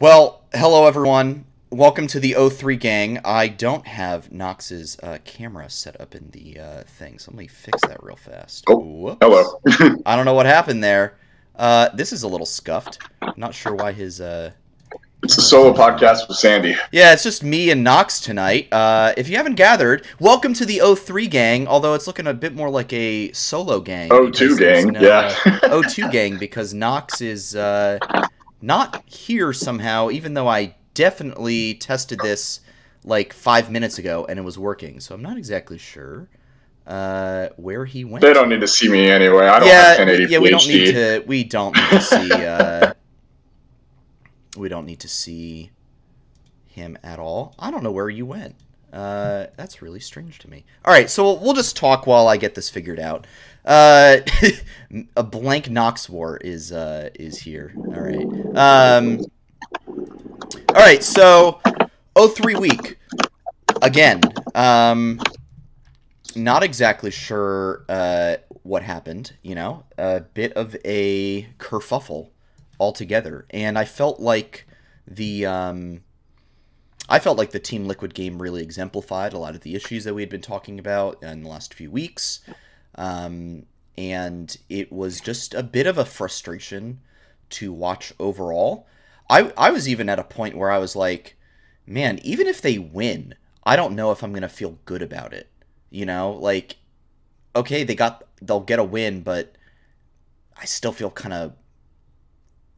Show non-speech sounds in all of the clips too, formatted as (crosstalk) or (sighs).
Well, hello everyone. Welcome to the O3 gang. I don't have Knox's uh, camera set up in the uh, thing, so let me fix that real fast. Oh, Whoops. Hello. (laughs) I don't know what happened there. Uh, this is a little scuffed. Not sure why his. Uh... it's a solo podcast with Sandy. Yeah, it's just me and Knox tonight. Uh, if you haven't gathered, welcome to the O3 gang. Although it's looking a bit more like a solo gang. O2 gang, no, yeah. uh, O2 gang because Knox is uh, not here somehow, even though I definitely tested this like five minutes ago and it was working. So I'm not exactly sure uh, where he went. They don't need to see me anyway. I don't yeah, have 1080 yeah, we don't need to. We don't need to see. Uh, (laughs) we don't need to see him at all. I don't know where you went. Uh, that's really strange to me. All right, so we'll just talk while I get this figured out. Uh, (laughs) a blank Knox war is uh, is here. All right. Um, all right, so 03 week again. Um, not exactly sure uh, what happened. You know, a bit of a kerfuffle altogether, and I felt like the um, I felt like the Team Liquid game really exemplified a lot of the issues that we had been talking about in the last few weeks, um, and it was just a bit of a frustration to watch overall. I I was even at a point where I was like, man, even if they win, I don't know if I'm gonna feel good about it. You know, like, okay, they got they'll get a win, but I still feel kind of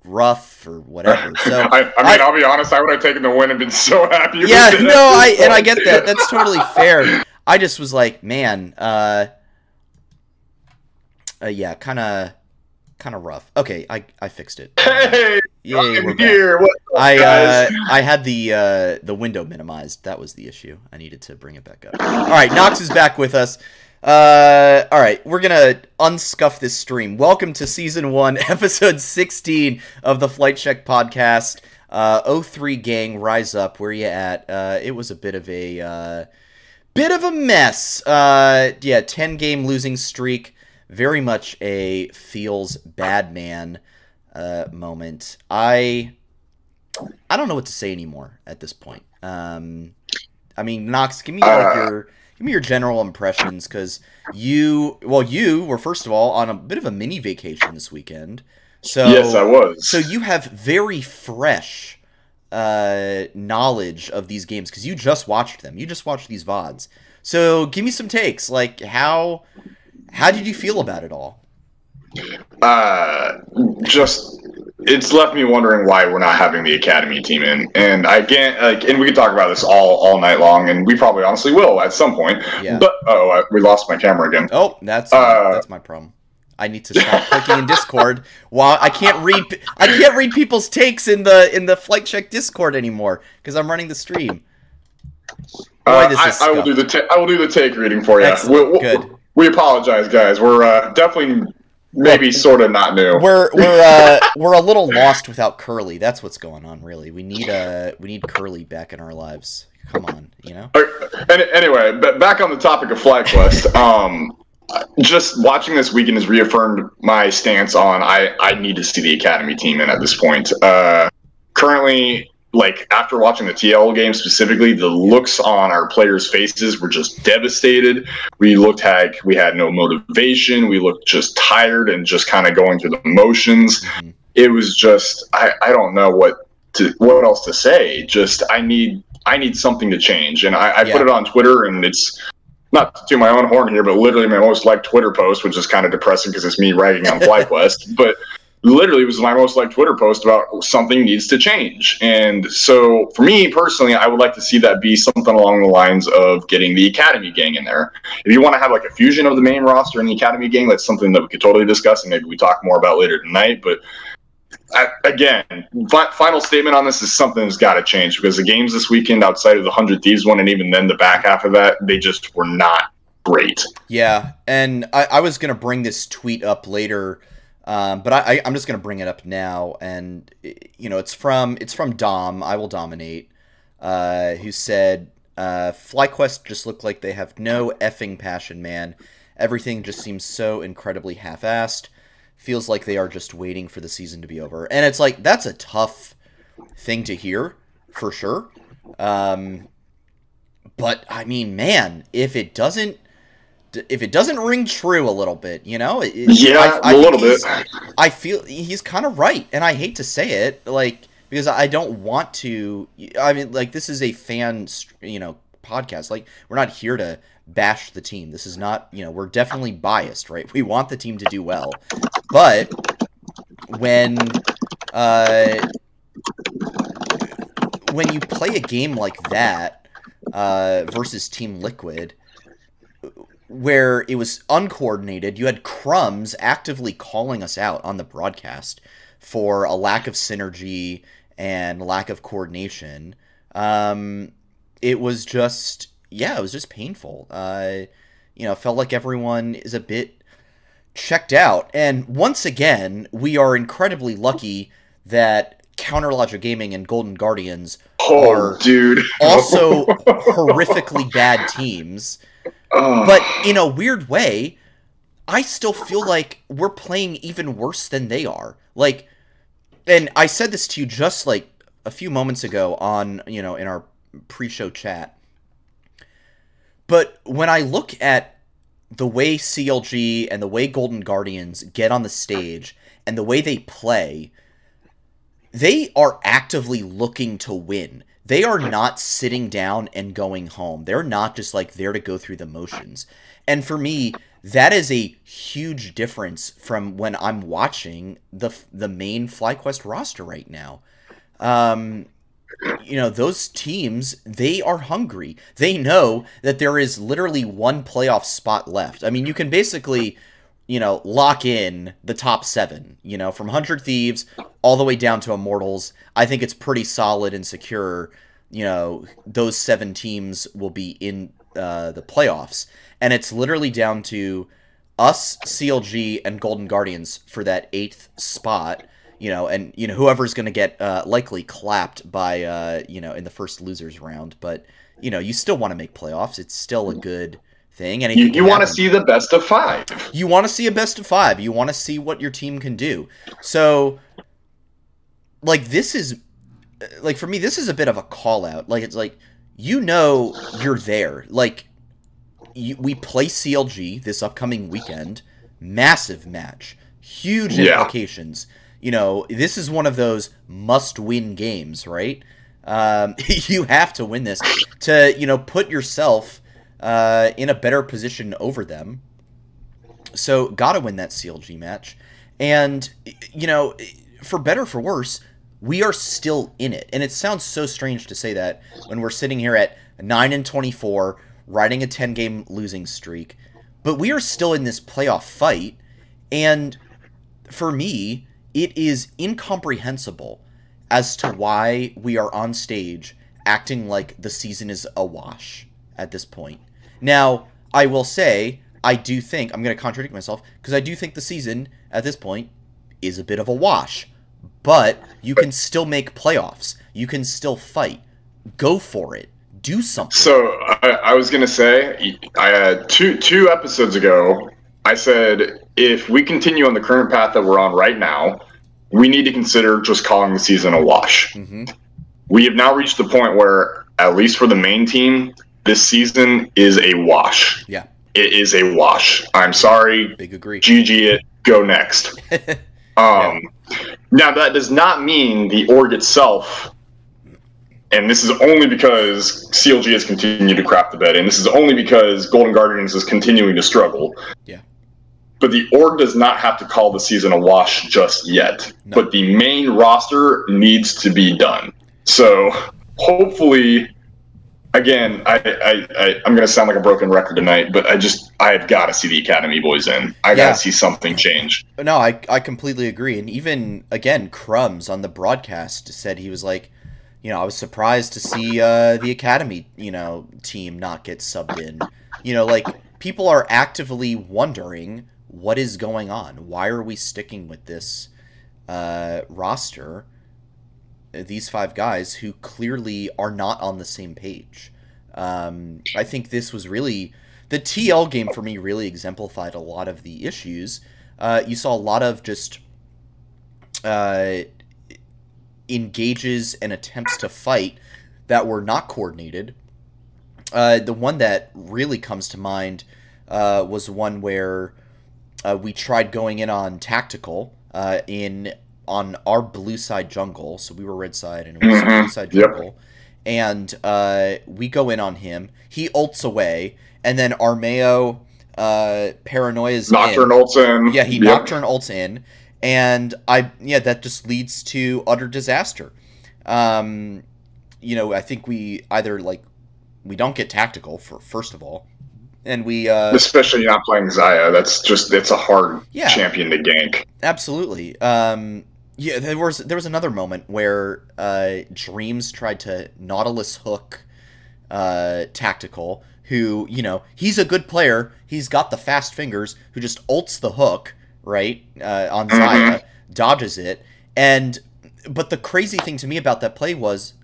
rough or whatever. (laughs) So I, I mean, I- will be honest. I would have taken the win and been (laughs) so happy. yeah, it no, (laughs) I and I get that. That's totally fair. I just was like, man, uh, uh yeah, kind of, kind of rough. Okay, I I fixed it. Hey, Yay, I'm here. Up, I uh. I had the uh, the window minimized. That was the issue. I needed to bring it back up. All right, Knox is back with us. Uh, all right, we're gonna unscuff this stream. Welcome to season one, (laughs) episode sixteen of the Flight Check podcast. Uh, 03 gang, rise up. Where you at? Uh, it was a bit of a uh, bit of a mess. Uh, yeah, ten game losing streak. Very much a feels bad man uh, moment. I I don't know what to say anymore at this point. Um, I mean, Knox, give me like Uh. your give me your general impressions because you well you were first of all on a bit of a mini vacation this weekend. So yes, I was. so you have very fresh uh, knowledge of these games because you just watched them. You just watched these vods. So give me some takes. Like how how did you feel about it all? uh, just it's left me wondering why we're not having the academy team in, and I can't like, and we could talk about this all all night long, and we probably honestly will at some point. Yeah. But oh, I, we lost my camera again. Oh, that's Uh, that's my problem. I need to stop clicking in Discord. While I can't read, I can't read people's takes in the in the flight check Discord anymore because I'm running the stream. Boy, Uh, I, I will do the ta- I will do the take reading for you. Excellent, We, we, good. we apologize, guys. We're uh, definitely maybe sort of not new. We're we're uh, (laughs) we're a little lost without Curly. That's what's going on. Really, we need uh we need Curly back in our lives. Come on, you know. Anyway, but back on the topic of FlyQuest, (laughs) um, just watching this weekend has reaffirmed my stance on I, I need to see the academy team in at this point. Uh, currently, like after watching the TL game specifically, the looks on our players' faces were just devastated. We looked like we had no motivation. We looked just tired and just kind of going through the motions. It was just I, I don't know what to what else to say. Just I need I need something to change, and I, I Yeah. put it on Twitter, and it's not to my own horn here, but literally my most liked Twitter post, which is kind of depressing because it's me ragging on (laughs) FlyQuest, but literally it was my most liked Twitter post about something needs to change. And so for me personally, I would like to see that be something along the lines of getting the Academy gang in there. If you want to have like a fusion of the main roster and the Academy gang, that's something that we could totally discuss and maybe we talk more about later tonight. But I, again, fi- final statement on this is something that's got to change because the games this weekend, outside of the Hundred Thieves one, and even then the back half of that, they just were not great. Yeah, and I, I was gonna bring this tweet up later, um, but I, I'm just gonna bring it up now. And you know, it's from it's from Dom. I will dominate. Uh, who said, uh, "FlyQuest just look like they have no effing passion, man. Everything just seems so incredibly half-assed. Feels like they are just waiting for the season to be over. And it's like that's a tough thing to hear for sure. Um, but I mean, man, if it doesn't if it doesn't ring true a little bit, you know, it, yeah, I, I a little bit. I feel he's kind of right, and I hate to say it, like because I don't want to. I mean, like this is a fan, you know, podcast. Like we're not here to bash the team. This is not, you know, we're definitely biased, right? We want the team to do well, but when uh, when you play a game like that uh, versus Team Liquid where it was uncoordinated. You had Crumbs actively calling us out on the broadcast for a lack of synergy and lack of coordination. Um, it was just, yeah, it was just painful. Uh, you know, felt like everyone is a bit checked out. And once again, we are incredibly lucky that Counter Logic Gaming and Golden Guardians oh, are dude. also (laughs) horrifically bad teams. But in a weird way, I still feel like we're playing even worse than they are. Like, and I said this to you just like a few moments ago on, you know, in our pre show chat. But when I look at the way CLG and the way Golden Guardians get on the stage and the way they play, they are actively looking to win. They are not sitting down and going home. They're not just like there to go through the motions. And for me, that is a huge difference from when I'm watching the the main FlyQuest roster right now. Um, you know, those teams, they are hungry. They know that there is literally one playoff spot left. I mean, you can basically you know, lock in the top seven, you know, from 100 Thieves all the way down to Immortals. I think it's pretty solid and secure. You know, those seven teams will be in uh, the playoffs. And it's literally down to us, CLG, and Golden Guardians for that eighth spot. You know, and, you know, whoever's going to get uh, likely clapped by, uh, you know, in the first losers round. But, you know, you still want to make playoffs. It's still a good thing. And you, you want to see the best of five. You want to see a best of five. You want to see what your team can do. So, like, this is, like, for me, this is a bit of a call out. Like, it's like, you know, you're there. Like, you, we play CLG this upcoming weekend. Massive match. Huge yeah. implications. You know, this is one of those must win games, right? Um, (laughs) you have to win this to, you know, put yourself uh, in a better position over them. So, gotta win that CLG match. And, you know, for better for worse, we are still in it. And it sounds so strange to say that when we're sitting here at 9 and 24, riding a 10 game losing streak. But we are still in this playoff fight. And for me, it is incomprehensible as to why we are on stage acting like the season is a wash at this point. Now, I will say, I do think, I'm going to contradict myself, because I do think the season, at this point, is a bit of a wash. But you can still make playoffs. You can still fight. Go for it. Do something. So I, I was gonna say, I had two two episodes ago. I said if we continue on the current path that we're on right now, we need to consider just calling the season a wash. Mm-hmm. We have now reached the point where, at least for the main team, this season is a wash. Yeah. It is a wash. I'm sorry. Big agree. GG it. Go next. (laughs) um, yeah. Now, that does not mean the org itself, and this is only because CLG has continued to crap the bed, and this is only because Golden Guardians is continuing to struggle. Yeah. But the org does not have to call the season a wash just yet. No. But the main roster needs to be done. So hopefully again, I, I, I am going to sound like a broken record tonight, but I just I've got to see the Academy boys in. I got to see something change. No, I I completely agree. And even again, Crumbs on the broadcast said he was like, you know, I was surprised to see uh, the Academy, you know, team not get subbed in. You know, like people are actively wondering what is going on. Why are we sticking with this uh, roster? These five guys who clearly are not on the same page. Um, I think this was really the TL game for me. Really exemplified a lot of the issues. Uh, you saw a lot of just uh, engages and attempts to fight that were not coordinated. Uh, the one that really comes to mind uh, was one where uh, we tried going in on tactical uh, in on our blue side jungle. So we were red side and it was Mhm. blue side Yep. jungle. And uh, we go in on him. He ults away, and then Armao uh, paranoia's in. Nocturne Olsen. Yeah, he Yep. nocturne ults in, and I yeah that just leads to utter disaster. Um, you know, I think we either like we don't get tactical for first of all, and we uh, Especially not playing Xayah. That's just it's a hard Yeah. champion to gank. absolutely. Um, yeah, there was there was another moment where uh, Dreams tried to Nautilus hook uh, tactical, who you know he's a good player. He's got the fast fingers. Who just ults the hook right uh, on Xayah, dodges it, and but the crazy thing to me about that play was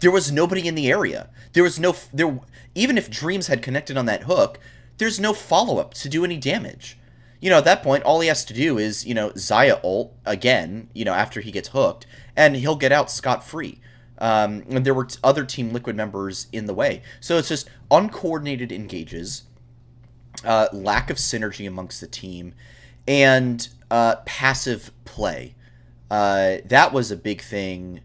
there was nobody in the area. There was no there even if Dreams had connected on that hook, there's no follow up to do any damage. You know, at that point, all he has to do is, you know, Xayah ult again, you know, after he gets hooked, and he'll get out scot free. Um, and there were other Team Liquid members in the way. So it's just uncoordinated engages, uh, lack of synergy amongst the team, and uh, passive play. Uh, that was a big thing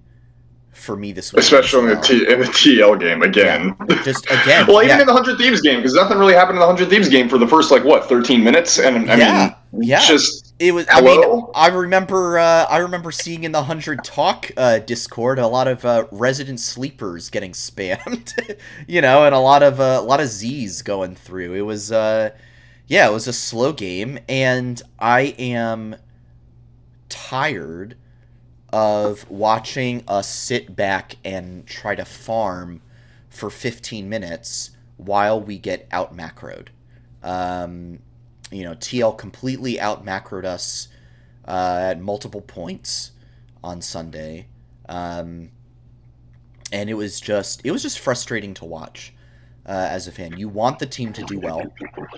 for me this week. Especially in the. T in the TL game again. Just again, (laughs) well, even yeah. in the Hundred Thieves game, because nothing really happened in the Hundred Thieves game for the first like what thirteen minutes, and I Yeah, mean, yeah. just It was. I mean, I remember. Uh, I remember seeing in the hundred talk uh, Discord a lot of uh, resident sleepers getting (laughs) spammed, you know, and a lot of uh, a lot of Z's going through. It was, uh, yeah, it was a slow game, and I am tired of watching us sit back and try to farm for 15 minutes while we get out macroed. Um, you know, TL completely out macroed us uh, at multiple points on Sunday, um, and it was just it was just frustrating to watch uh, as a fan. You want the team to do well,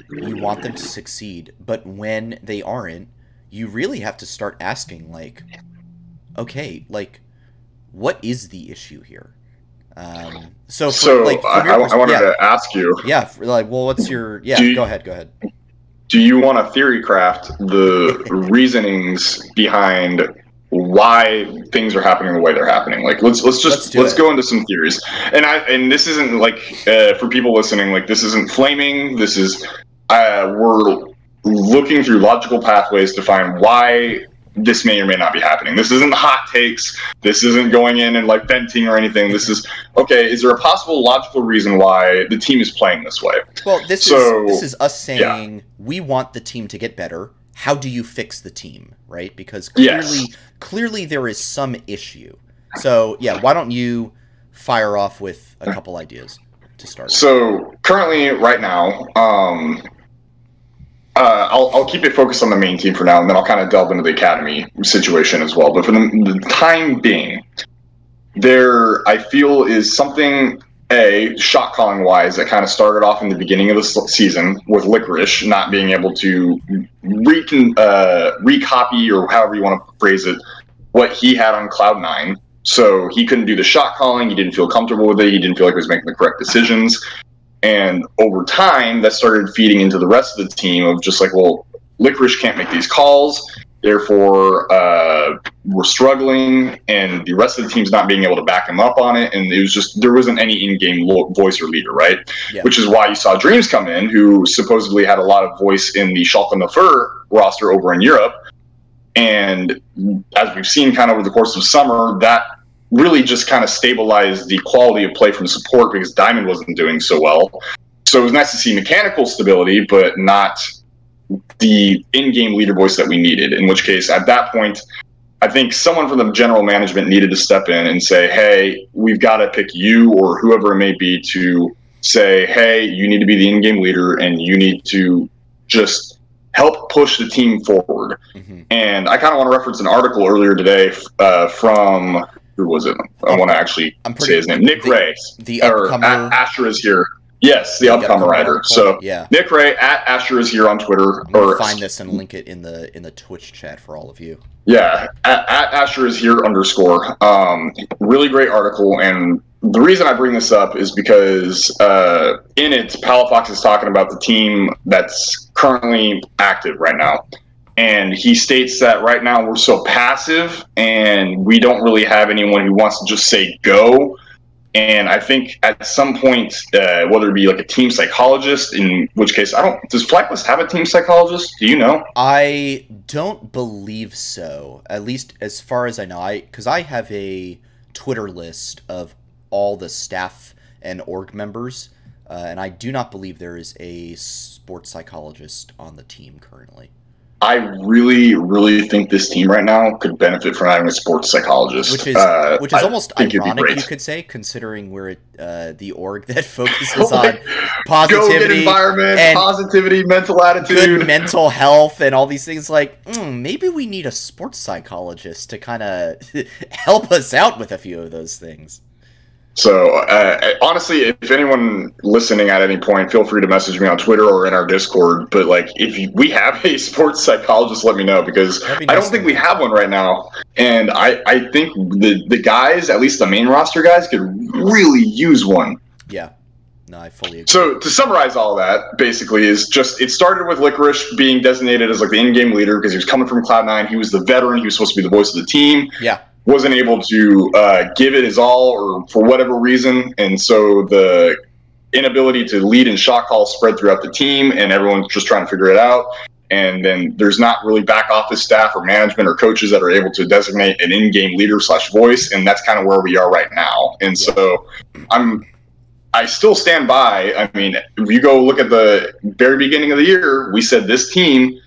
you want them to succeed, but when they aren't, you really have to start asking like, okay, like, what is the issue here? Um, so, for, so. like, I, I, I wanted yeah, to ask you: yeah, for, like, well, what's your yeah? You- go ahead, go ahead. Do you want to theory craft the (laughs) reasonings behind why things are happening the way they're happening? Like, let's let's Let's just let's, go into some theories. And I and this isn't like uh, for people listening. Like, this isn't flaming. This is uh, we're looking through logical pathways to find why this may or may not be happening. This isn't hot takes. This isn't going in and like venting or anything. This is okay. Is there a possible logical reason why the team is playing this way? Well, this So, is this is us yeah. saying we want the team to get better. How do you fix the team, right? Because clearly, Yes. clearly there is some issue. So yeah, why don't you fire off with a couple ideas to start? So currently, right now, um, uh, I'll, I'll keep it focused on the main team for now, and then I'll kind of delve into the academy situation as well. But for the, the time being, there I feel is something a shot calling wise that kind of started off in the beginning of the season with Licorice not being able to uh, recopy or however you want to phrase it what he had on Cloud Nine. So he couldn't do the shot calling. He didn't feel comfortable with it. He didn't feel like he was making the correct decisions. And over time, that started feeding into the rest of the team of just like, well, Licorice can't make these calls. Therefore, uh, we're struggling, and the rest of the team's not being able to back him up on it. And it was just there wasn't any in-game lo- voice or leader, right? Yeah. Which is why you saw Dreams come in, who supposedly had a lot of voice in the Schalke and the Fur roster over in Europe. And as we've seen, kind of over the course of summer, that really just kind of stabilized the quality of play from support because Diamond wasn't doing so well. So it was nice to see mechanical stability, but not the in-game leader voice that we needed. In which case, at that point, I think someone from the general management needed to step in and say, "Hey, we've got to pick you or whoever it may be to say, hey, you need to be the in-game leader and you need to just help push the team forward." hmm And I kind of want to reference an article earlier today uh, from who was it? I want to actually I'm say his name. Nick the- Ray the or upcomer. Asher is here. Yes, the upcoming writer. So yeah, Nick Ray at Asher is here on Twitter. I'm Or find this and link it in the in the Twitch chat for all of you. yeah, at, at Asher is here underscore. Um, really great article, and the reason I bring this up is because uh, in it, Palafox is talking about the team that's currently active right now. And he states that right now we're so passive and we don't really have anyone who wants to just say go. And I think at some point, uh, whether it be like a team psychologist, in which case I don't, does FlyQuest have a team psychologist? Do you know? I don't believe so. At least as far as I know, I because I have a Twitter list of all the staff and org members, uh, and I do not believe there is a sports psychologist on the team currently. I really, really think this team right now could benefit from having a sports psychologist. Which is Uh, which is almost think it'd be ironic, you could say, considering we're at uh, the org that (laughs) (laughs) focuses my- on positivity, environment, and positivity, mental attitude. good mental health, and all these things. Like, mm, maybe we need a sports psychologist to kind of (laughs) help us out with a few of those things. So, uh, honestly, if anyone listening at any point, feel free to message me on Twitter or in our Discord. But like, if you, we have a (laughs) sports psychologist, let me know because That'd I don't think we have one right now. And I, I think the the guys, at least the main roster guys, could really use one. Yeah, no, I fully agree. So to summarize all that, basically, is just it started with Licorice being designated as like the in-game leader because he was coming from Cloud Nine. He was the veteran. He was supposed to be the voice of the team. yeah, Wasn't able to uh, give it his all, or for whatever reason, and so the inability to lead and shot call spread throughout the team, and everyone's just trying to figure it out. And then there's not really back office staff or management or coaches that are able to designate an in-game leader slash voice, and that's kind of where we are right now. And so I'm I still stand by. I mean, if you go look at the very beginning of the year, we said this team,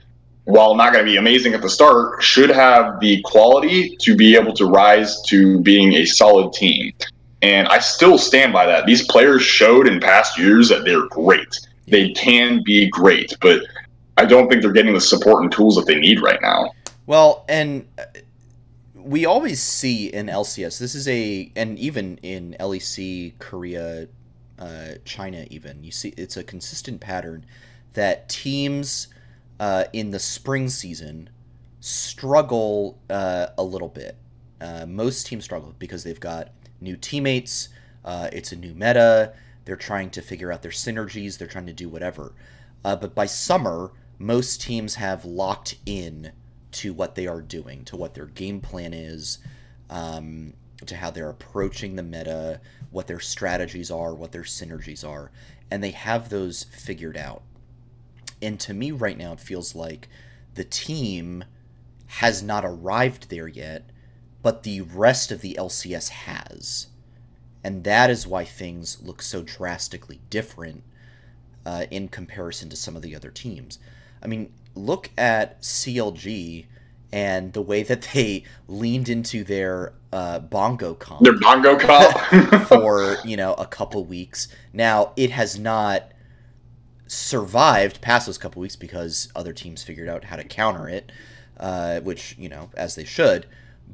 while not going to be amazing at the start, should have the quality to be able to rise to being a solid team. And I still stand by that. These players showed in past years that they're great. They can be great, but I don't think they're getting the support and tools that they need right now. Well, and uh, we always see in LCS, this is a, and even in LEC, Korea, uh, China, even, you see it's a consistent pattern that teams uh, in the spring season struggle uh, a little bit. Uh, most teams struggle because they've got new teammates, uh, it's a new meta, they're trying to figure out their synergies, they're trying to do whatever. Uh, but by summer, most teams have locked in to what they are doing, to what their game plan is, um, to how they're approaching the meta, what their strategies are, what their synergies are, and they have those figured out. And to me, right now, it feels like the team has not arrived there yet, but the rest of the LCS has. And that is why things look so drastically different uh, in comparison to some of the other teams. I mean, look at CLG and the way that they leaned into their uh, bongo comp Their bongo cop. (laughs) for you know a couple weeks. Now it has not survived past those couple weeks because other teams figured out how to counter it, uh, which you know as they should.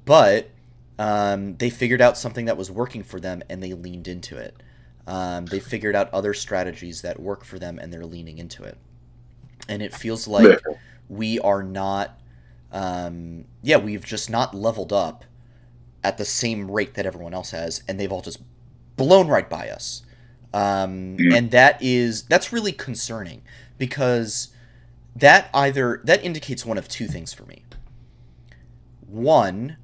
But um, they figured out something that was working for them and they leaned into it. Um, they figured out other strategies that work for them and they're leaning into it. And it feels like we are not, um, yeah, we've just not leveled up at the same rate that everyone else has, and they've all just blown right by us. Um, Mm. And that is that's really concerning because that either that indicates one of two things for me. One,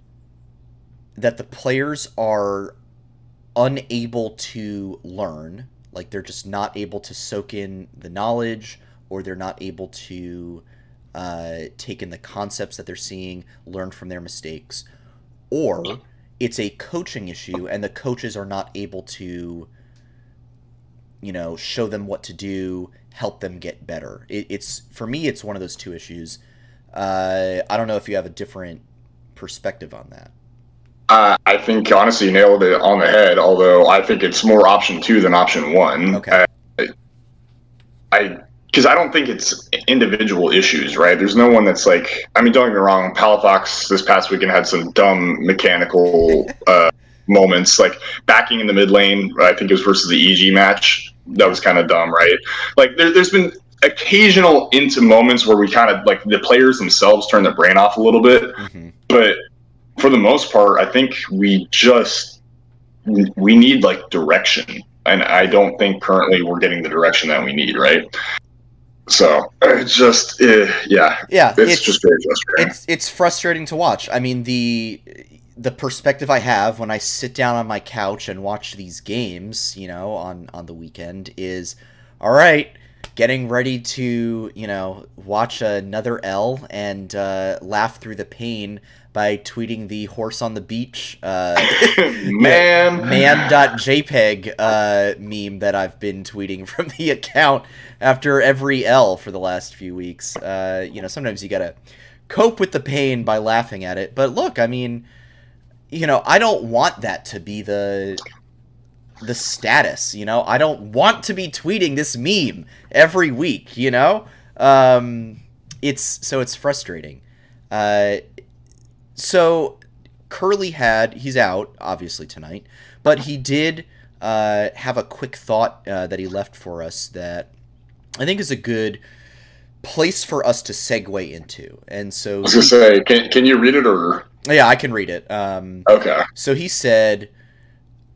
that the players are unable to learn, like they're just not able to soak in the knowledge, or they're not able to uh, take in the concepts that they're seeing, learn from their mistakes, or it's a coaching issue and the coaches are not able to, you know, show them what to do, help them get better. It, it's for me, it's one of those two issues. Uh, I don't know if you have a different perspective on that. Uh, I think honestly you nailed it on the head. Although I think it's more option two than option one. Okay. Uh, I because I don't think it's individual issues, right? There's no one that's like. I mean, don't get me wrong. Palafox this past weekend had some dumb mechanical (laughs) uh, moments, like backing in the mid lane. I think it was versus the EG match. that was kind of dumb, right? Like there, there's been occasional into moments where we kind of like the players themselves turn their brain off a little bit, hmm but for the most part, I think we just we need like direction, and I don't think currently we're getting the direction that we need, right? So it's just uh, yeah, Yeah, it's, just very frustrating. it's it's frustrating to watch. I mean the the perspective I have when I sit down on my couch and watch these games, you know, on on the weekend is all right, getting ready to, you know, watch another L and uh, laugh through the pain by tweeting the horse on the beach uh, (laughs) man, man.jpg uh, meme that I've been tweeting (laughs) from the account after every L for the last few weeks. Uh, you know, sometimes you gotta cope with the pain by laughing at it. But look, I mean, you know, I don't want that to be the the status. You know, I don't want to be tweeting this meme every week. You know, um, it's so it's frustrating. Uh, so Curly had he's out obviously tonight, but he did uh, have a quick thought uh, that he left for us that I think is a good place for us to segue into. And so, I was gonna say, can can you read it or yeah, I can read it. Um, okay? so he said,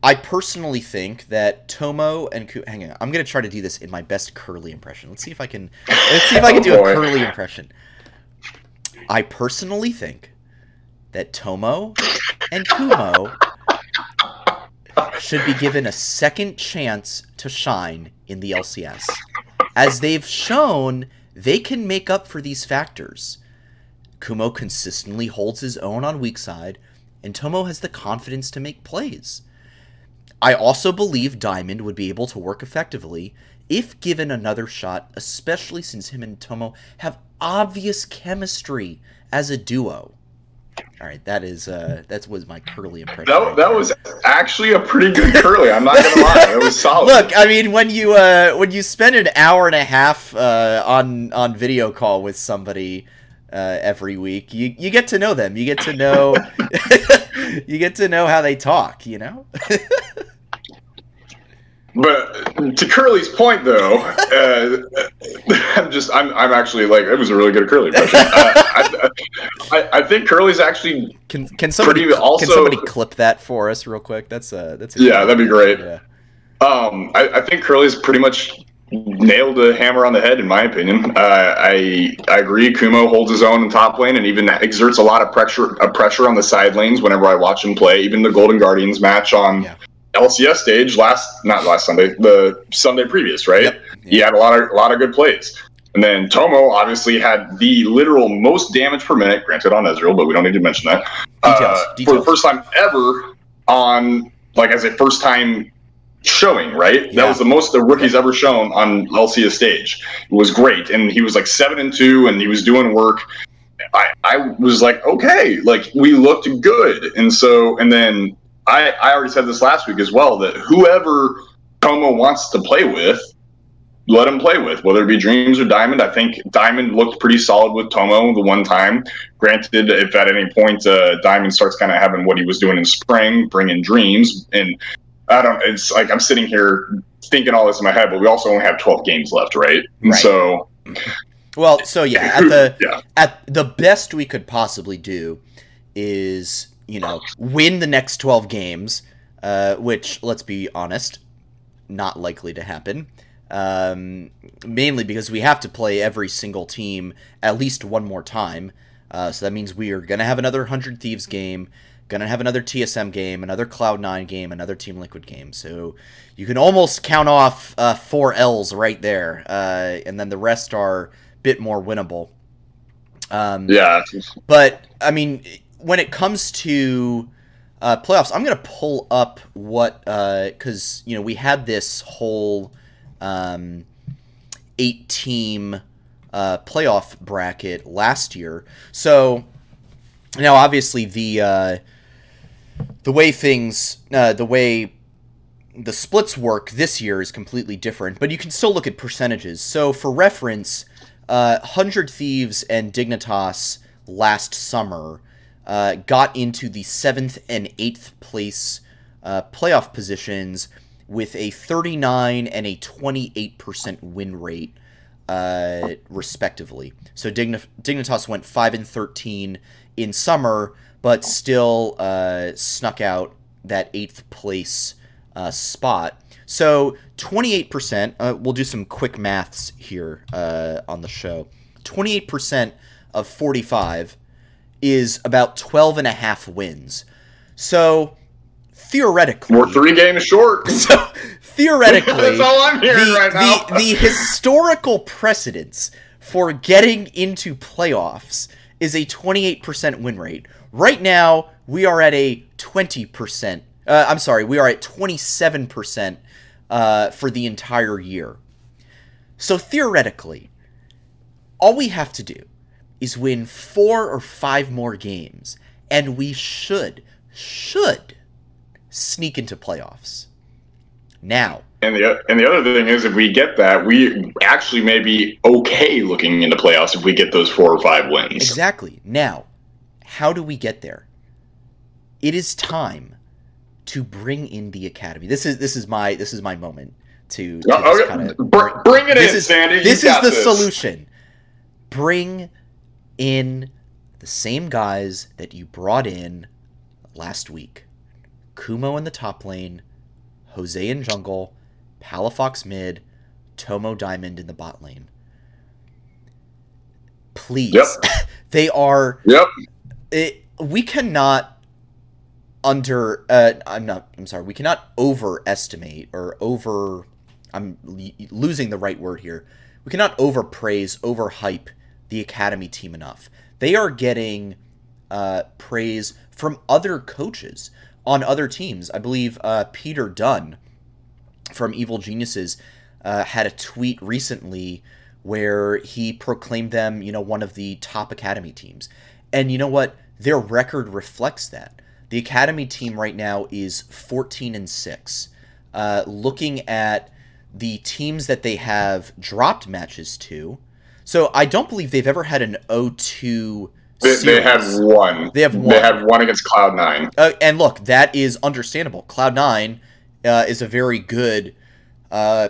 "I personally think that Tomo and Ku- hang on, I'm gonna try to do this in my best Curly impression. Let's see if I can. Let's see if I can Oh, do a. (laughs) Curly impression. I personally think that Tomo and Kumo should be given a second chance to shine in the LCS, as they've shown they can make up for these factors." Kumo consistently holds his own on weak side, and Tomo has the confidence to make plays. I also believe Diamond would be able to work effectively if given another shot, especially since him and Tomo have obvious chemistry as a duo. All right, that is uh that was my curly impression. That, right that was actually a pretty good curly. I'm not gonna lie, it was solid. Look, I mean, when you uh, when you spend an hour and a half uh, on on video call with somebody uh, every week, you you get to know them. You get to know (laughs) you get to know how they talk. You know. (laughs) But to Curly's point, though, uh, (laughs) I'm just I'm I'm actually like it was a really good Curly impression. Uh, I, I, I think Curly's actually Can can somebody also- can somebody clip that for us real quick? That's uh that's a Yeah, that'd be great. Yeah. um I, I think Curly's pretty much nailed the hammer on the head in my opinion. Uh, I I agree. Kumo holds his own in top lane and even exerts a lot of pressure uh, pressure on the side lanes whenever I watch him play. Even the Golden Guardians match on Yeah. LCS stage last not last Sunday the Sunday previous right. Yep. He had a lot of a lot of good plays. And then Tomo obviously had the literal most damage per minute, granted on Ezreal, but we don't need to mention that. Details, uh, For the first time ever on like as a first time showing, right? Yeah. That was the most the rookie's ever shown on LCS stage. It was great. And he was like seven and two and he was doing work. I, I was like, okay, like we looked good. And so and then I, I already said this last week as well that whoever Tomo wants to play with, let him play with, whether it be Dreams or Diamond. I think Diamond looked pretty solid with Tomo the one time. Granted, if at any point uh, Diamond starts kind of having what he was doing in spring, bringing Dreams, and I don't. It's like I'm sitting here thinking all this in my head, but we also only have 12 games left, right? And Right. so Well, so yeah, at the (laughs) yeah, at the best we could possibly do is you know win the next 12 games uh, which let's be honest not likely to happen um, mainly because we have to play every single team at least one more time uh, so that means we are going to have another 100 thieves game going to have another tsm game another cloud9 game another team liquid game. So you can almost count off uh, four l's right there uh, and then the rest are a bit more winnable. Um, yeah, but I mean, when it comes to uh, playoffs, I'm gonna pull up what because you know we had this whole um, eight team uh, playoff bracket last year. So now, obviously, the uh, the way things uh, the way the splits work this year is completely different, but you can still look at percentages. So, for reference, uh, Hundred Thieves and Dignitas last summer uh, got into the seventh and eighth place uh, playoff positions, with a 39 and a 28% win rate, uh, respectively. So Digni- Dignitas went 5 and 13 in summer, but still uh, snuck out that eighth place uh, spot. So 28%, uh, we'll do some quick maths here uh, on the show. 28% of 45 is about 12 and a half wins. So theoretically, We're three games short. (laughs) so theoretically, That's all I'm hearing the, right now. the, the historical precedence for getting into playoffs is a 28% win rate. Right now, we are at a 20%. Uh, I'm sorry, we are at 27% uh, for the entire year. So theoretically, all we have to do is win four or five more games, and we should, should sneak into playoffs. Now, And the and the other thing is, if we get that, we actually may be okay looking into playoffs if we get those four or five wins. Exactly. Now, how do we get there? It is time to bring in the academy. This is this is my this is my moment to, to Uh, okay. kinda Br- bring it this in, is, Sandy. You This is the this. solution. Bring in the same guys that you brought in last week. Kumo in the top lane, Jose in jungle, Palafox mid, Tomo Diamond in the bot lane. Please. Yep. (laughs) they are Yep. it, we cannot under uh, I'm not I'm sorry we cannot overestimate or over I'm losing the right word here we cannot overpraise overhype the academy team enough they are getting uh, praise from other coaches on other teams I believe uh, Peter Dun from Evil Geniuses uh, had a tweet recently where he proclaimed them, you know, one of the top academy teams. And you know what? Their record reflects that. The academy team right now is 14 and 6. Uh, looking at the teams that they have dropped matches to. So I don't believe they've ever had an 0-2 They, they have one. They have one. They one. have one against Cloud Nine. Uh, and look, that is understandable. Cloud9 uh, is a very good uh,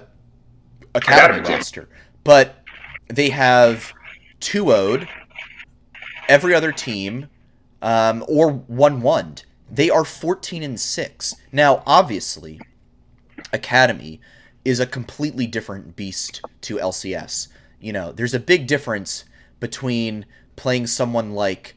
academy Academy roster. But they have 2 0'd every other team um, or 1 1 They are 14 and 6. Now, obviously, Academy is a completely different beast to LCS. You know, there's a big difference between playing someone like,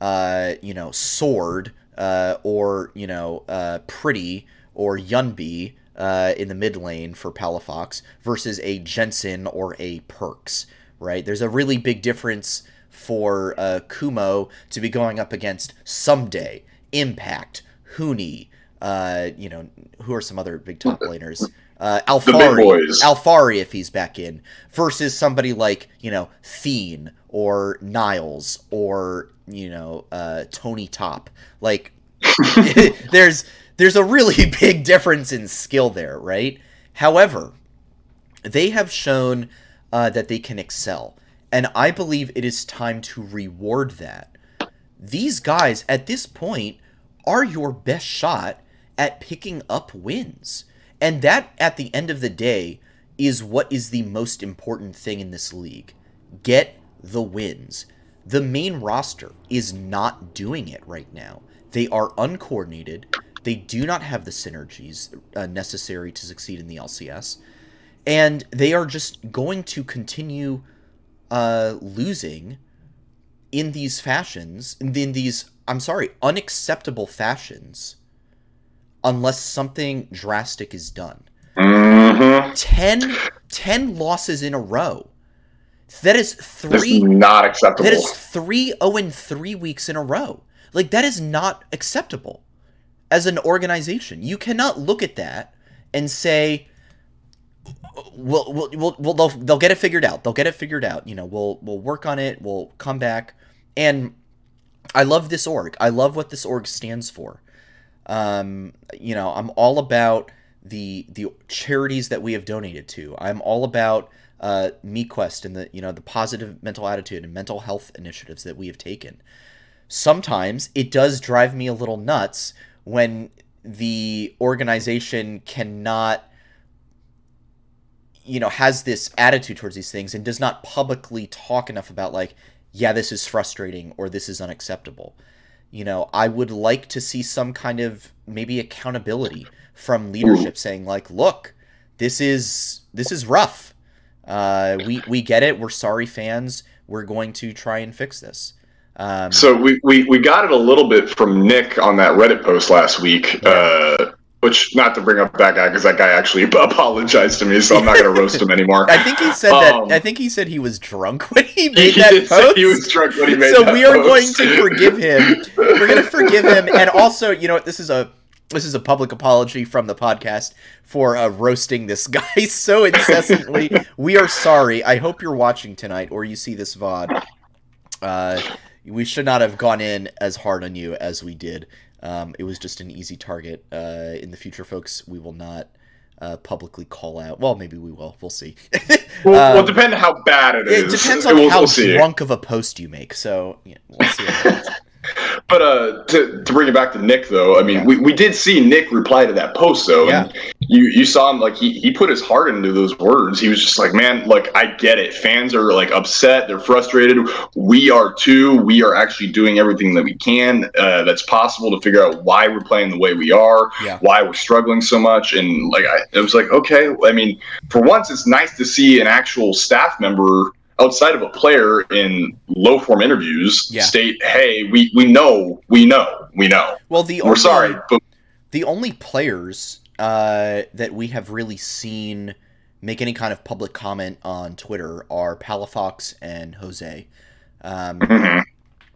uh, you know, Sword uh, or, you know, uh, Pretty or Yunbi uh, in the mid lane for Palafox versus a Jensen or a Perkz, right? There's a really big difference for uh, Kumo to be going up against Someday, Impact, Huni, uh, you know, who are some other big top laners? Uh, Alphari. Alphari if he's back in, versus somebody like you know Thien or Niles or you know uh, Tony Top. Like (laughs) (laughs) there's there's a really (laughs) big difference in skill there, right? However, they have shown uh, that they can excel, and I believe it is time to reward that. These guys at this point are your best shot at picking up wins. And that, at the end of the day, is what is the most important thing in this league. Get the wins. The main roster is not doing it right now. They are uncoordinated. They do not have the synergies uh, necessary to succeed in the LCS. And they are just going to continue uh, losing in these fashions, in these, I'm sorry, unacceptable fashions, unless something drastic is done. Mm-hmm. 10, 10 losses in a row. That is three. not acceptable. That is three oh and three weeks in a row. Like that is not acceptable as an organization. You cannot look at that and say, "We'll, we'll, we'll, we'll they'll, they'll get it figured out. They'll get it figured out. You know, we'll, we'll work on it. We'll come back." And I love this org. I love what this org stands for. Um, you know, I'm all about the the charities that we have donated to. I'm all about uh, MeQuest and the you know the positive mental attitude and mental health initiatives that we have taken. Sometimes it does drive me a little nuts when the organization cannot you know has this attitude towards these things and does not publicly talk enough about like yeah this is frustrating or this is unacceptable you know i would like to see some kind of maybe accountability from leadership saying like look this is this is rough uh, we we get it we're sorry fans we're going to try and fix this um, So we, we, we got it a little bit from Nick on that Reddit post last week. Uh, which not to bring up that guy because that guy actually (laughs) apologized to me, so I'm not going to roast him anymore. (laughs) I think he said Um, that. I think he said he was drunk when he made he that post. he was drunk when he made so we are post. going to forgive him. We're going to forgive him, and also, you know what? This is a this is a public apology from the podcast for uh, roasting this (laughs) guy so incessantly. (laughs) we are sorry. I hope you're watching tonight, or you see this VOD. Uh, we should not have gone in as hard on you as we did. Um, it was just an easy target. Uh, in the future, folks, we will not uh, publicly call out. Well, maybe we will. We'll see. (laughs) Well, well, Um, depending on how bad it is. it depends on We'll- how we'll drunk of a post you make. So yeah, we'll see. But uh, to, to bring it back to Nick, though, I mean, Yeah. we, we did see Nick reply to that post, though. And you, you saw him, like, he, he put his heart into those words. He was just like, man, look, I get it. Fans are, like, upset. They're frustrated. We are, too. We are actually doing everything that we can uh, that's possible to figure out why we're playing the way we are, Yeah. why we're struggling so much. And, like, I, it was like, okay, I mean, for once, it's nice to see an actual staff member outside of a player in low form interviews Yeah. state, "Hey, we we know, we know, we know. Well, the We're only, sorry, but The only players uh, that we have really seen make any kind of public comment on Twitter are Palafox and Jose. Um, Mhm.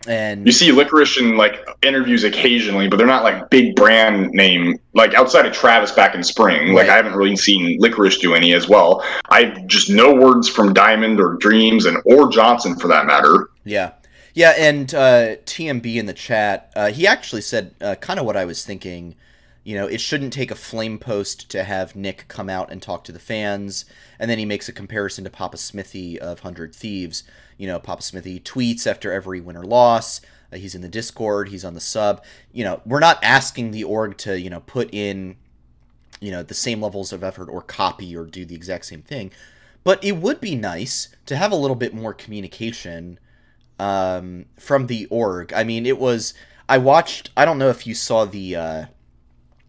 And you see licorice in like interviews occasionally, but they're not like big brand name. Like outside of Travis back in spring, like Right. I haven't really seen licorice do any as well. I just no words from Diamond or Dreams and or Johnsun for that matter. Yeah. Yeah, and uh, TMB in the chat, uh, he actually said uh, kind of what I was thinking. You know, it shouldn't take a flame post to have Nick come out and talk to the fans. And then he makes a comparison to Papa Smithy of 100 Thieves. You know, Papa Smithy tweets after every win or loss. Uh, he's in the Discord, he's on the sub. You know, we're not asking the org to, you know, put in, you know, the same levels of effort or copy or do the exact same thing. But it would be nice to have a little bit more communication um, from the org. I mean, it was. I watched. I don't know if you saw the uh,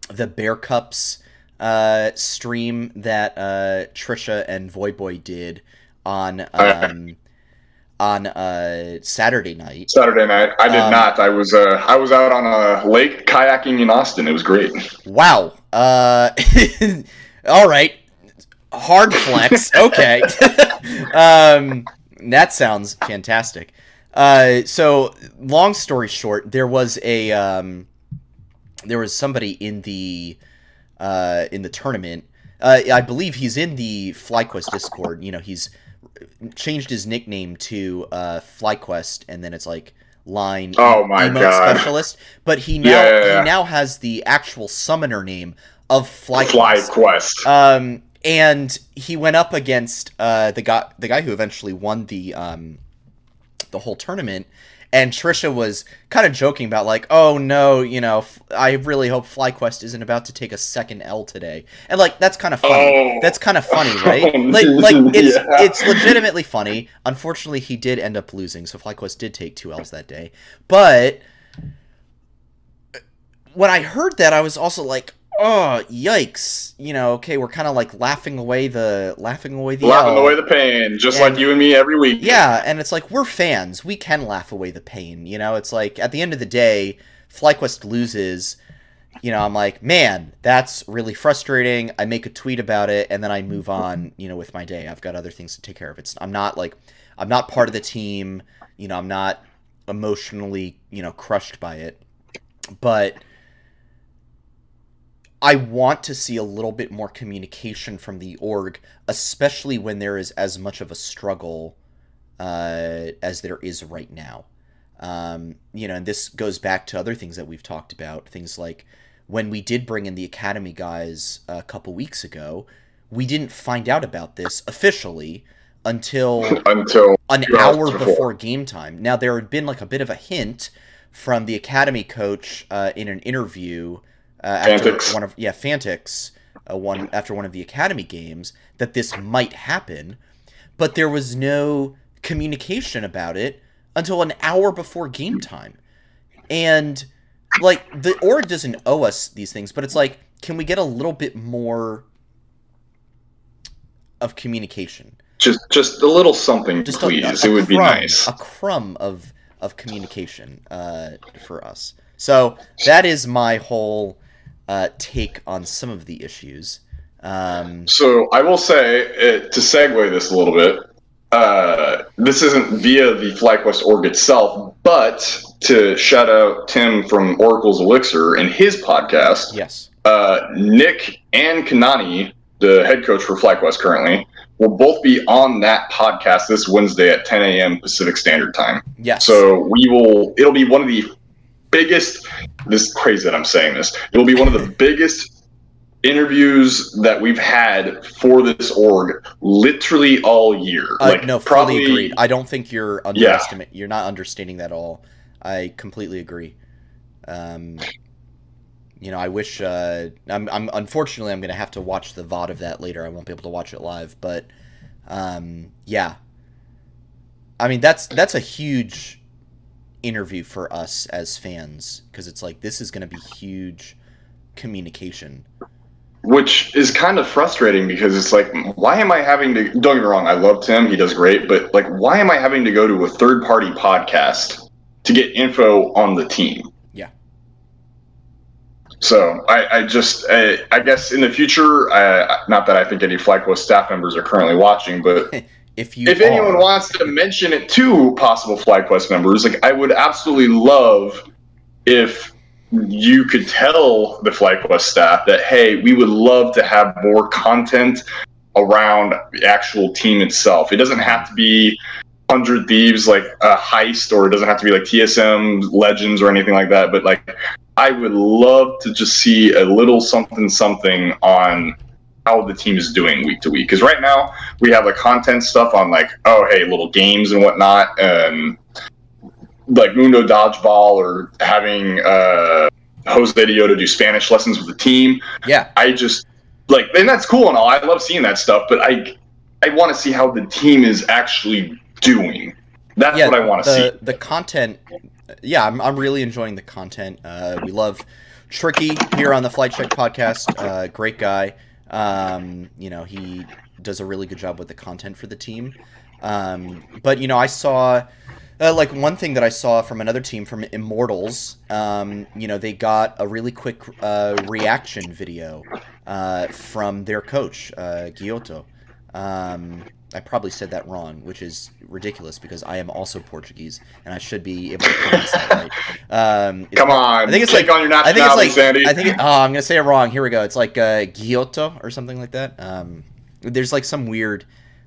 the Bear Cups uh, stream that uh, Trisha and Voyboy did on um, on uh, Saturday night. Saturday night, I did Um, not. I was uh, I was out on a lake kayaking in Austin. It was great. Wow. Uh, (laughs) all right. Hard flex. (laughs) Okay. (laughs) um, that sounds fantastic. Uh, so long story short, there was a um, there was somebody in the uh, in the tournament. Uh, I believe he's in the FlyQuest Discord. You know, he's changed his nickname to uh, FlyQuest, and then it's like line Oh my emote God. specialist. But he now Yeah, yeah, yeah. he now has the actual summoner name of FlyQuest. Fly Quest. Um, and he went up against uh, the guy the guy who eventually won the um, the whole tournament. And Trisha was kind of joking about like, oh no, you know, f- I really hope FlyQuest isn't about to take a second L today. And like that's kind of funny. Oh. That's kind of funny, right? (laughs) Like like it's yeah. it's legitimately funny. Unfortunately, he did end up losing, so FlyQuest did take two L's that day. But uh, when I heard that, I was also like, oh yikes! You know, okay, we're kind of like laughing away the laughing away the Laughing L. away the pain, just And- like you and me every week. Yeah, and it's like we're fans. We can laugh away the pain. You know, it's like at the end of the day, FlyQuest loses. You know, I'm like, man, that's really frustrating. I make a tweet about it, and then I move on. You know, with my day. I've got other things to take care of. It's I'm not like I'm not part of the team. You know, I'm not emotionally you know crushed by it, but. I want to see a little bit more communication from the org, especially when there is as much of a struggle uh, as there is right now. Um, you know, and this goes back to other things that we've talked about. Things like when we did bring in the academy guys a couple weeks ago, we didn't find out about this officially until Until an hour before. before. game time. Now there had been like a bit of a hint from the academy coach uh, in an interview uh, after Fantix. one of yeah Fantix uh, one after one of the Academy games that this might happen, but there was no communication about it until an hour before game time, and like the org doesn't owe us these things, but it's like can we get a little bit more of communication? Just just a little something, Just please. a, it would be nice. A crumb of of communication uh, for us. So that is my whole uh, take on some of the issues. Um, So I will say uh, to segue this a little bit. Uh, this isn't via the FlyQuest org itself, but to shout out Tim from Oracle's Elixir and his podcast. yes. uh, Nick and Kanani, the head coach for FlyQuest currently, will both be on that podcast this Wednesday at 10 a.m. Pacific Standard Time. Yes. So we will. It'll be one of the biggest. This is crazy that I'm saying this. It'll be one of the biggest interviews that we've had for this org literally all year. Uh, like no, fully probably agreed. I don't think you're underestimate. You're not understating that at all. I completely agree. Um, you know, I wish. Uh, I'm, I'm unfortunately I'm going to have to watch the VOD of that later. I won't be able to watch it live, but um, yeah. I mean, that's that's a huge interview for us as fans because it's like this is going to be huge communication. which is kind of frustrating because it's like why am i having to don't get me wrong i love tim he does great but like why am i having to go to a third party podcast to get info on the team Yeah. so i, I just I, I guess in the future uh, not that i think any FlyQuest staff members are currently watching but (laughs) If you if anyone wants to mention it to possible FlyQuest members, like I would absolutely love if you could tell the FlyQuest staff that hey, we would love to have more content around the actual team itself. It doesn't have to be hundred thieves like a heist, or it doesn't have to be like TSM legends or anything like that. But like, I would love to just see a little something something on how the team is doing week to week. Because right now we have the content stuff on like oh hey little games and whatnot and like Mundo Dodgeball or having uh Josedeodo do Spanish lessons with the team. yeah, I just like and that's cool and all. I love seeing that stuff, but I I want to see how the team is actually doing. That's yeah, what I want to see. The content, yeah, I'm, I'm really enjoying the content. Uh, we love Tricky here on the Flight Check podcast. Uh, great guy. Um, you know, he does a really good job with the content for the team. Um, but you know, I saw. Uh, like one thing that I saw from another team from Immortals, um, you know, they got a really quick uh, reaction video uh, from their coach, uh, Guilhoto. Um, I probably said that wrong, which is ridiculous because I am also Portuguese and I should be able to pronounce that right. Um, Come on, I think it's like- on your I think it's like Sandy. I think it, oh, I'm gonna say it wrong. Here we go. It's like uh, Guilhoto or something like that. Um, there's like some weird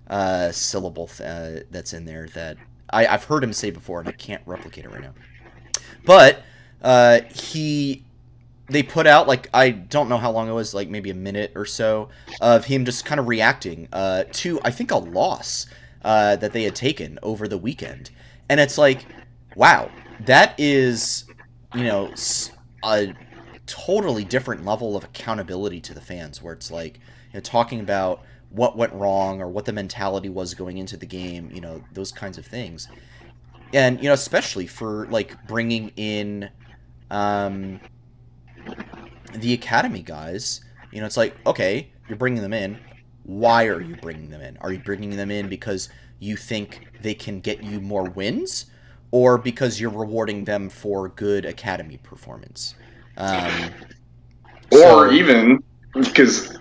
uh, syllable th- uh, that's in there that I, I've heard him say before, and I can't replicate it right now. But uh, he, they put out like I don't know how long it was, like maybe a minute or so of him just kind of reacting uh, to I think a loss uh, that they had taken over the weekend, and it's like, wow, that is, you know, a totally different level of accountability to the fans, where it's like, you know, talking about what went wrong or what the mentality was going into the game, you know, those kinds of things. And, you know, especially for like bringing in um, the academy guys, you know, it's like, okay, you're bringing them in. Why are you bringing them in? Are you bringing them in because you think they can get you more wins or because you're rewarding them for good academy performance? Um, or so- even because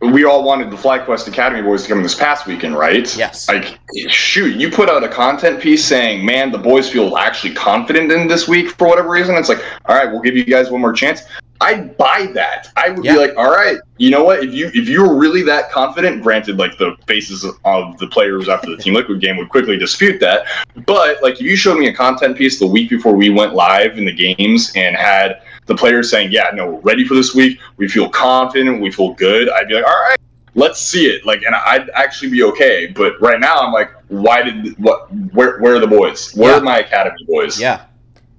we all wanted the FlyQuest Academy boys to come this past weekend, right? Yes. Like, shoot, you put out a content piece saying, "Man, the boys feel actually confident in this week for whatever reason." It's like, all right, we'll give you guys one more chance. I'd buy that. I would Yeah. be like, all right, you know what? If you if you were really that confident, granted, like the faces of the players after the Team Liquid game would quickly dispute that. But like, if you showed me a content piece the week before we went live in the games and had the players saying, "Yeah, no, we're ready for this week. We feel confident. We feel good," I'd be like, "All right, let's see it." Like, and I'd actually be okay. But right now, I'm like, "Why did what? Where? Where are the boys? Where Yeah. are my academy boys?" Yeah,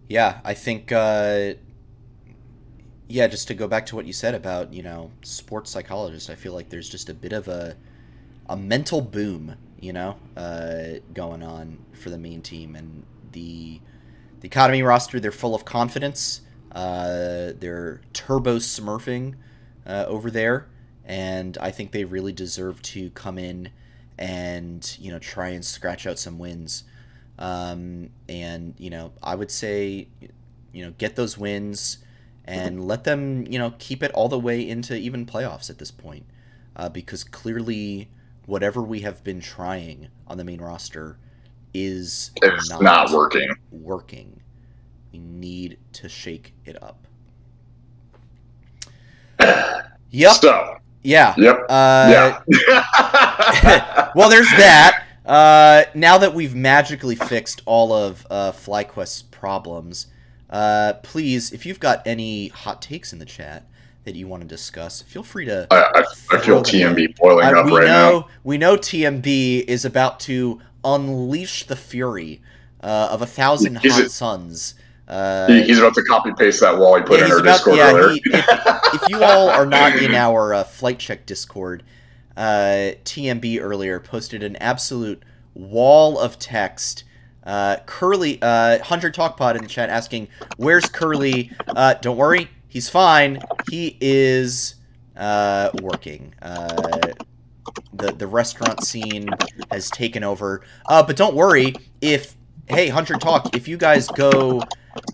yeah. I think, uh, yeah, just to go back to what you said about you know sports psychologists, I feel like there's just a bit of a a mental boom, you know, uh, going on for the main team and the the academy roster. They're full of confidence. Uh, they're turbo smurfing uh, over there, and I think they really deserve to come in and you know try and scratch out some wins. Um, and you know, I would say, you know, get those wins and let them you know keep it all the way into even playoffs at this point, uh, because clearly whatever we have been trying on the main roster is It's not working. working. We need to shake it up. (coughs) Yep. So, Yeah. yep. Uh, yeah. (laughs) well, there's that. Uh, now that we've magically fixed all of uh, FlyQuest's problems, uh, please, if you've got any hot takes in the chat that you want to discuss, feel free to. I, I, I feel them in. TMB boiling Uh, up right know now. we know TMB is about to unleash the fury uh, of a thousand Is hot it- suns. Uh, He, he's about to copy paste that wall he put yeah, in our about- Discord yeah, earlier. he- if, if you all are not in our uh, flight check Discord, uh, TMB earlier posted an absolute wall of text. Uh, Curly, uh, Hunter Talkpod in the chat asking, "Where's Curly?" Uh, don't worry, he's fine. He is uh, working. Uh, the the restaurant scene has taken over. Uh, but don't worry, if hey Hunter Talk, if you guys go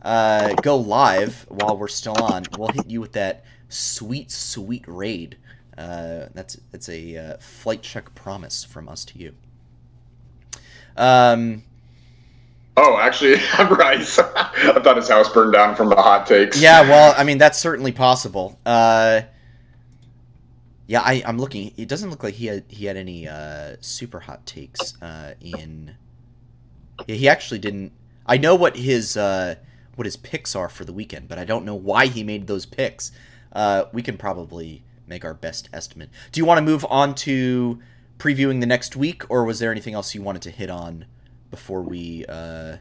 uh, go live while we're still on, we'll hit you with that sweet sweet raid. Uh, that's that's a uh, flight check promise from us to you. Um, oh, actually, (laughs) Bryce. (laughs) I thought his house burned down from the hot takes. yeah, well, I mean that's certainly possible. Uh, yeah, I, I'm looking. It doesn't look like he had he had any uh, super hot takes uh, in. Yeah, he actually didn't. I know what his uh, what his picks are for the weekend, but I don't know why he made those picks. Uh, we can probably make our best estimate. Do you want to move on to previewing the next week, or was there anything else you wanted to hit on before we uh,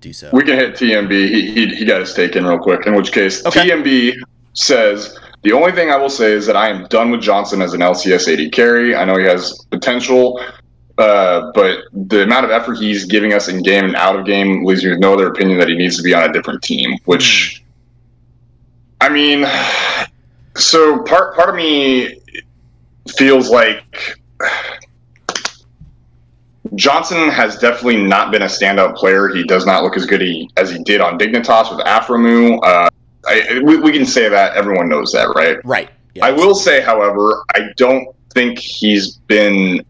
do so? We can hit TMB. He, he, he got his take in real quick, in which case, Okay. TMB says the only thing I will say is that I am done with Johnsun as an LCS AD carry. I know he has potential, uh, but the amount of effort he's giving us in game and out of game leaves me with no other opinion that he needs to be on a different team, which. I mean, so part part of me feels like Johnsun has definitely not been a standout player. He does not look as good he, as he did on Dignitas with Aphromoo. Uh, I, we, we can say that everyone knows that, right? right. Yeah. I will say, however, I don't think he's been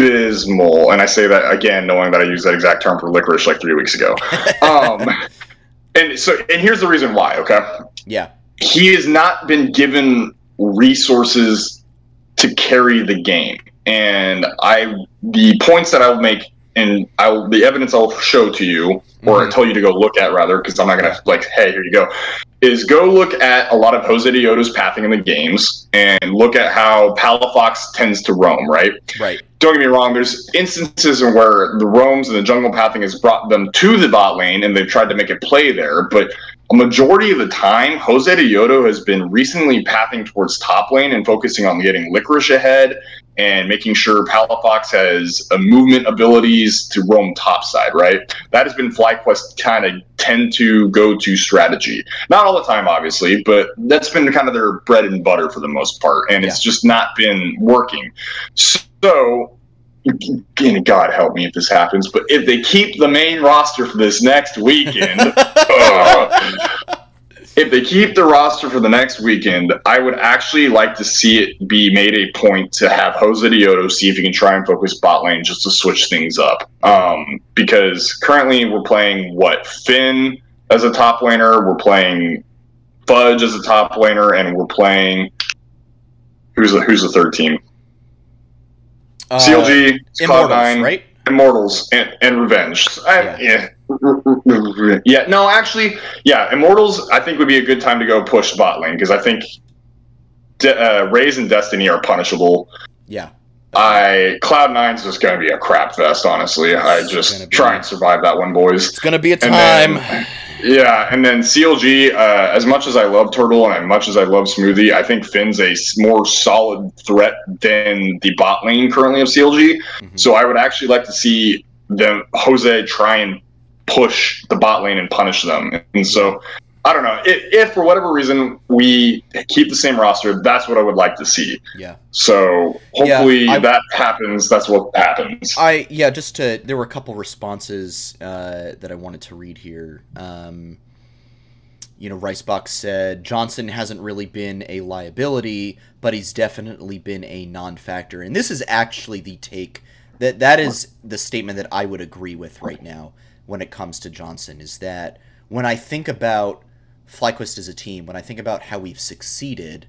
abysmal, and I say that again, knowing that I used that exact term for licorice like three weeks ago. (laughs) um, and so, and here's the reason why. Okay, Yeah. he has not been given resources to carry the game. And I, the points that I'll make, and I'll the evidence I'll show to you, or Mhm. tell you to go look at rather, because I'm not gonna like, hey, here you go, is go look at a lot of Josedeodo's pathing in the games and look at how Palafox tends to roam, right? Right. don't get me wrong, there's instances where the roams and the jungle pathing has brought them to the bot lane and they've tried to make a play there, but a majority of the time, Josedeodo has been recently pathing towards top lane and focusing on getting Licorice ahead and making sure Palafox has uh, movement abilities to roam topside, right? That has been FlyQuest kind of tend to go to strategy. Not all the time, obviously, but that's been kind of their bread and butter for the most part, and it's just not been working. So, and God help me if this happens, but if they keep the main roster for this next weekend, uh, (laughs) if they keep the roster for the next weekend, I would actually like to see it be made a point to have Josedeodo see if he can try and focus bot lane just to switch things up. Um, because currently we're playing what Finn as a top laner, we're playing Fudge as a top laner, and we're playing who's the who's the third team? Uh, CLG, Immortals, Cloud9, right? Immortals, and, and Revenge. I, yeah. (laughs) yeah. no, actually, yeah, Immortals. I think would be a good time to go push bot lane because I think De- uh, Raes and Destiny are punishable. Yeah. I Cloud Nine's just going to be a crap fest. Honestly, I just try and survive that one, boys. It's gonna be a time. then- Yeah, and then CLG. Uh, as much as I love Turtle and as much as I love Smoothie, I think Finn's a more solid threat than the bot lane currently of CLG. Mm-hmm. So I would actually like to see them Jose try and push the bot lane and punish them. And so I don't know if, if, for whatever reason we keep the same roster. That's what I would like to see. Yeah. So hopefully yeah, that happens. That's what happens. I yeah. Just to there were a couple responses uh, that I wanted to read here. Um, you know, Ricebox said Johnsun hasn't really been a liability, but he's definitely been a non-factor, and this is actually the take that that is the statement that I would agree with right now when it comes to Johnsun. Is that when I think about FlyQuest as a team, when I think about how we've succeeded,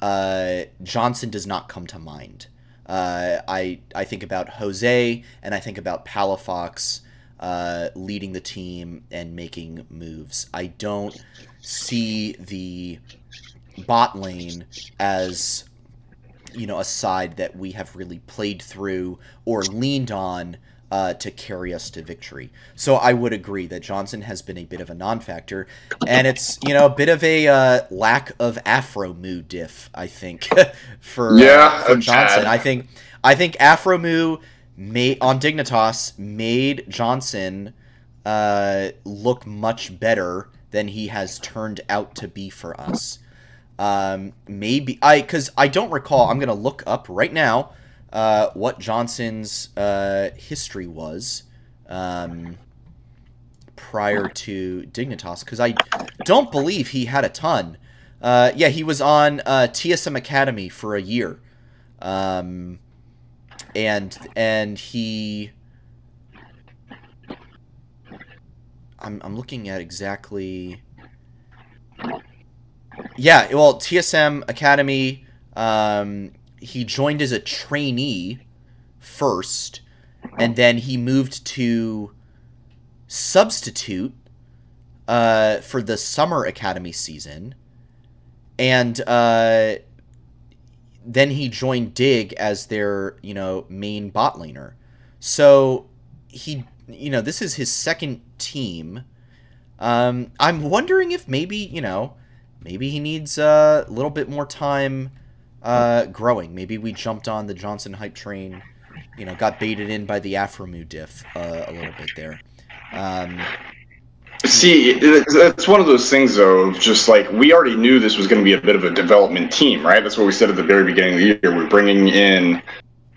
uh, Johnsun does not come to mind. Uh, I I think about Jose and I think about Palafox uh, leading the team and making moves. I don't see the bot lane as you know a side that we have really played through or leaned on uh, to carry us to victory. So I would agree that Johnsun has been a bit of a non-factor, and it's you know a bit of a uh, lack of Aphromoo diff. I think (laughs) for uh, yeah uh, for Johnsun. I think I think Aphromoo made on Dignitas made Johnsun uh, look much better than he has turned out to be for us. Um, maybe I because I don't recall. I'm gonna look up right now uh, what Johnsun's uh, history was um, prior to Dignitas, because I don't believe he had a ton. Uh, yeah, he was on uh, TSM Academy for a year, um, and and he. I'm I'm looking at exactly. Yeah, well, TSM Academy. Um, he joined as a trainee first, and then he moved to substitute uh, for the summer academy season, and uh, then he joined Dig as their you know main bot laner. So he you know this is his second team. Um, I'm wondering if maybe you know maybe he needs a little bit more time uh, growing. Maybe we jumped on the Johnsun hype train, you know, got baited in by the Aphromoo diff uh, a little bit there. Um, See, it's one of those things, though. Just like we already knew this was going to be a bit of a development team, right? That's what we said at the very beginning of the year. We're bringing in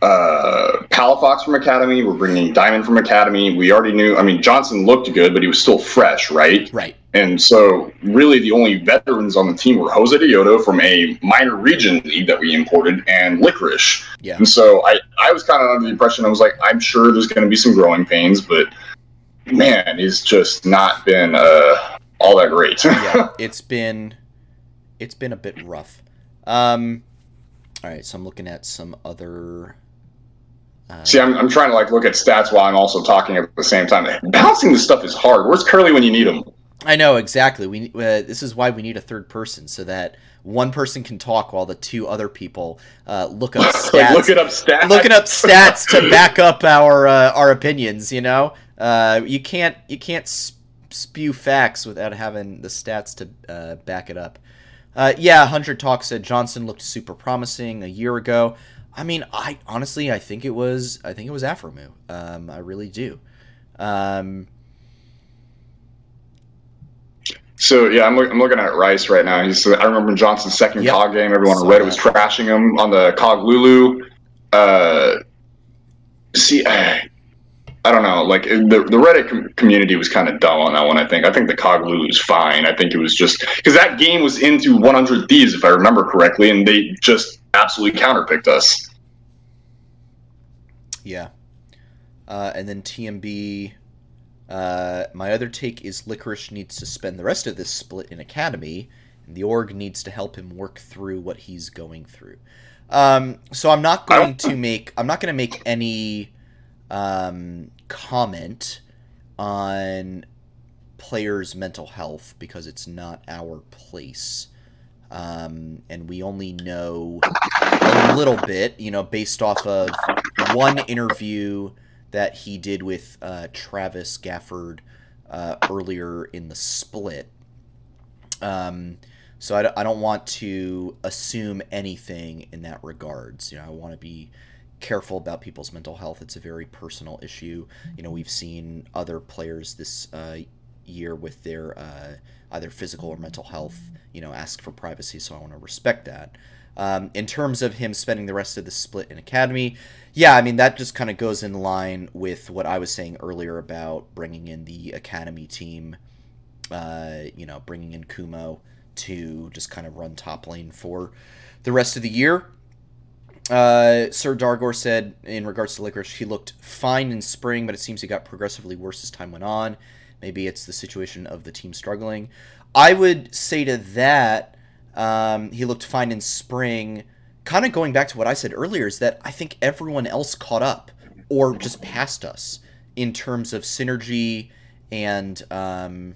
uh, Palafox from Academy. We're bringing Diamond from Academy. We already knew. I mean, Johnsun looked good, but he was still fresh, right? Right. And so, really, the only veterans on the team were Josedeodo from a minor region league that we imported, and Licorice. Yeah. And so, I I was kind of under the impression I was like, I'm sure there's going to be some growing pains, but man, he's just not been uh, all that great. (laughs) yeah, it's been it's been a bit rough. Um, all right, so I'm looking at some other uh, See, I'm, I'm trying to like look at stats while I'm also talking at the same time. Balancing this stuff is hard. Where's Curly when you need him? I know exactly. We uh, this is why we need a third person so that one person can talk while the two other people uh, look up (laughs) stats. looking up stats. Looking up stats to (laughs) back up our uh, our opinions. You know, uh, you can't you can't spew facts without having the stats to uh, back it up. yeah, Hundred Talk said Johnsun looked super promising a year ago. I mean, I honestly, I think it was, I think it was Aphromoo. Um, I really do. Um, so yeah, I'm, I'm looking at Rice right now. He's, I remember Johnsun's second yep. COG game. Everyone on Reddit was trashing him on the COG Lulu. Uh, see, I, (sighs) I don't know. Like the the Reddit com- community was kind of dumb on that one. I think. I think the COG Lulu is fine. I think it was just because that game was into 100 Thieves, if I remember correctly, and they just absolutely counterpicked us. Yeah. Uh, and then TMB. Uh, my other take is Licorice needs to spend the rest of this split in Academy, and the org needs to help him work through what he's going through. Um, so I'm not going to make I'm not going to make any um, comment on players' mental health because it's not our place um, and we only know a little bit, you know, based off of one interview that he did with uh, Travis Gafford uh, earlier in the split. Um, so I, I don't want to assume anything in that regards. You know, I want to be careful about people's mental health. It's a very personal issue. You know, we've seen other players this uh, year with their uh, either physical or mental health, you know, ask for privacy. So I want to respect that. Um, in terms of him spending the rest of the split in academy, yeah, I mean that just kind of goes in line with what I was saying earlier about bringing in the academy team. Uh, you know, bringing in Kumo to just kind of run top lane for the rest of the year. Uh, Sir Dargor said in regards to Licorice, he looked fine in spring, but it seems he got progressively worse as time went on. Maybe it's the situation of the team struggling. I would say to that, um, he looked fine in spring. Kind of going back to what I said earlier, is that I think everyone else caught up or just passed us in terms of synergy and, um,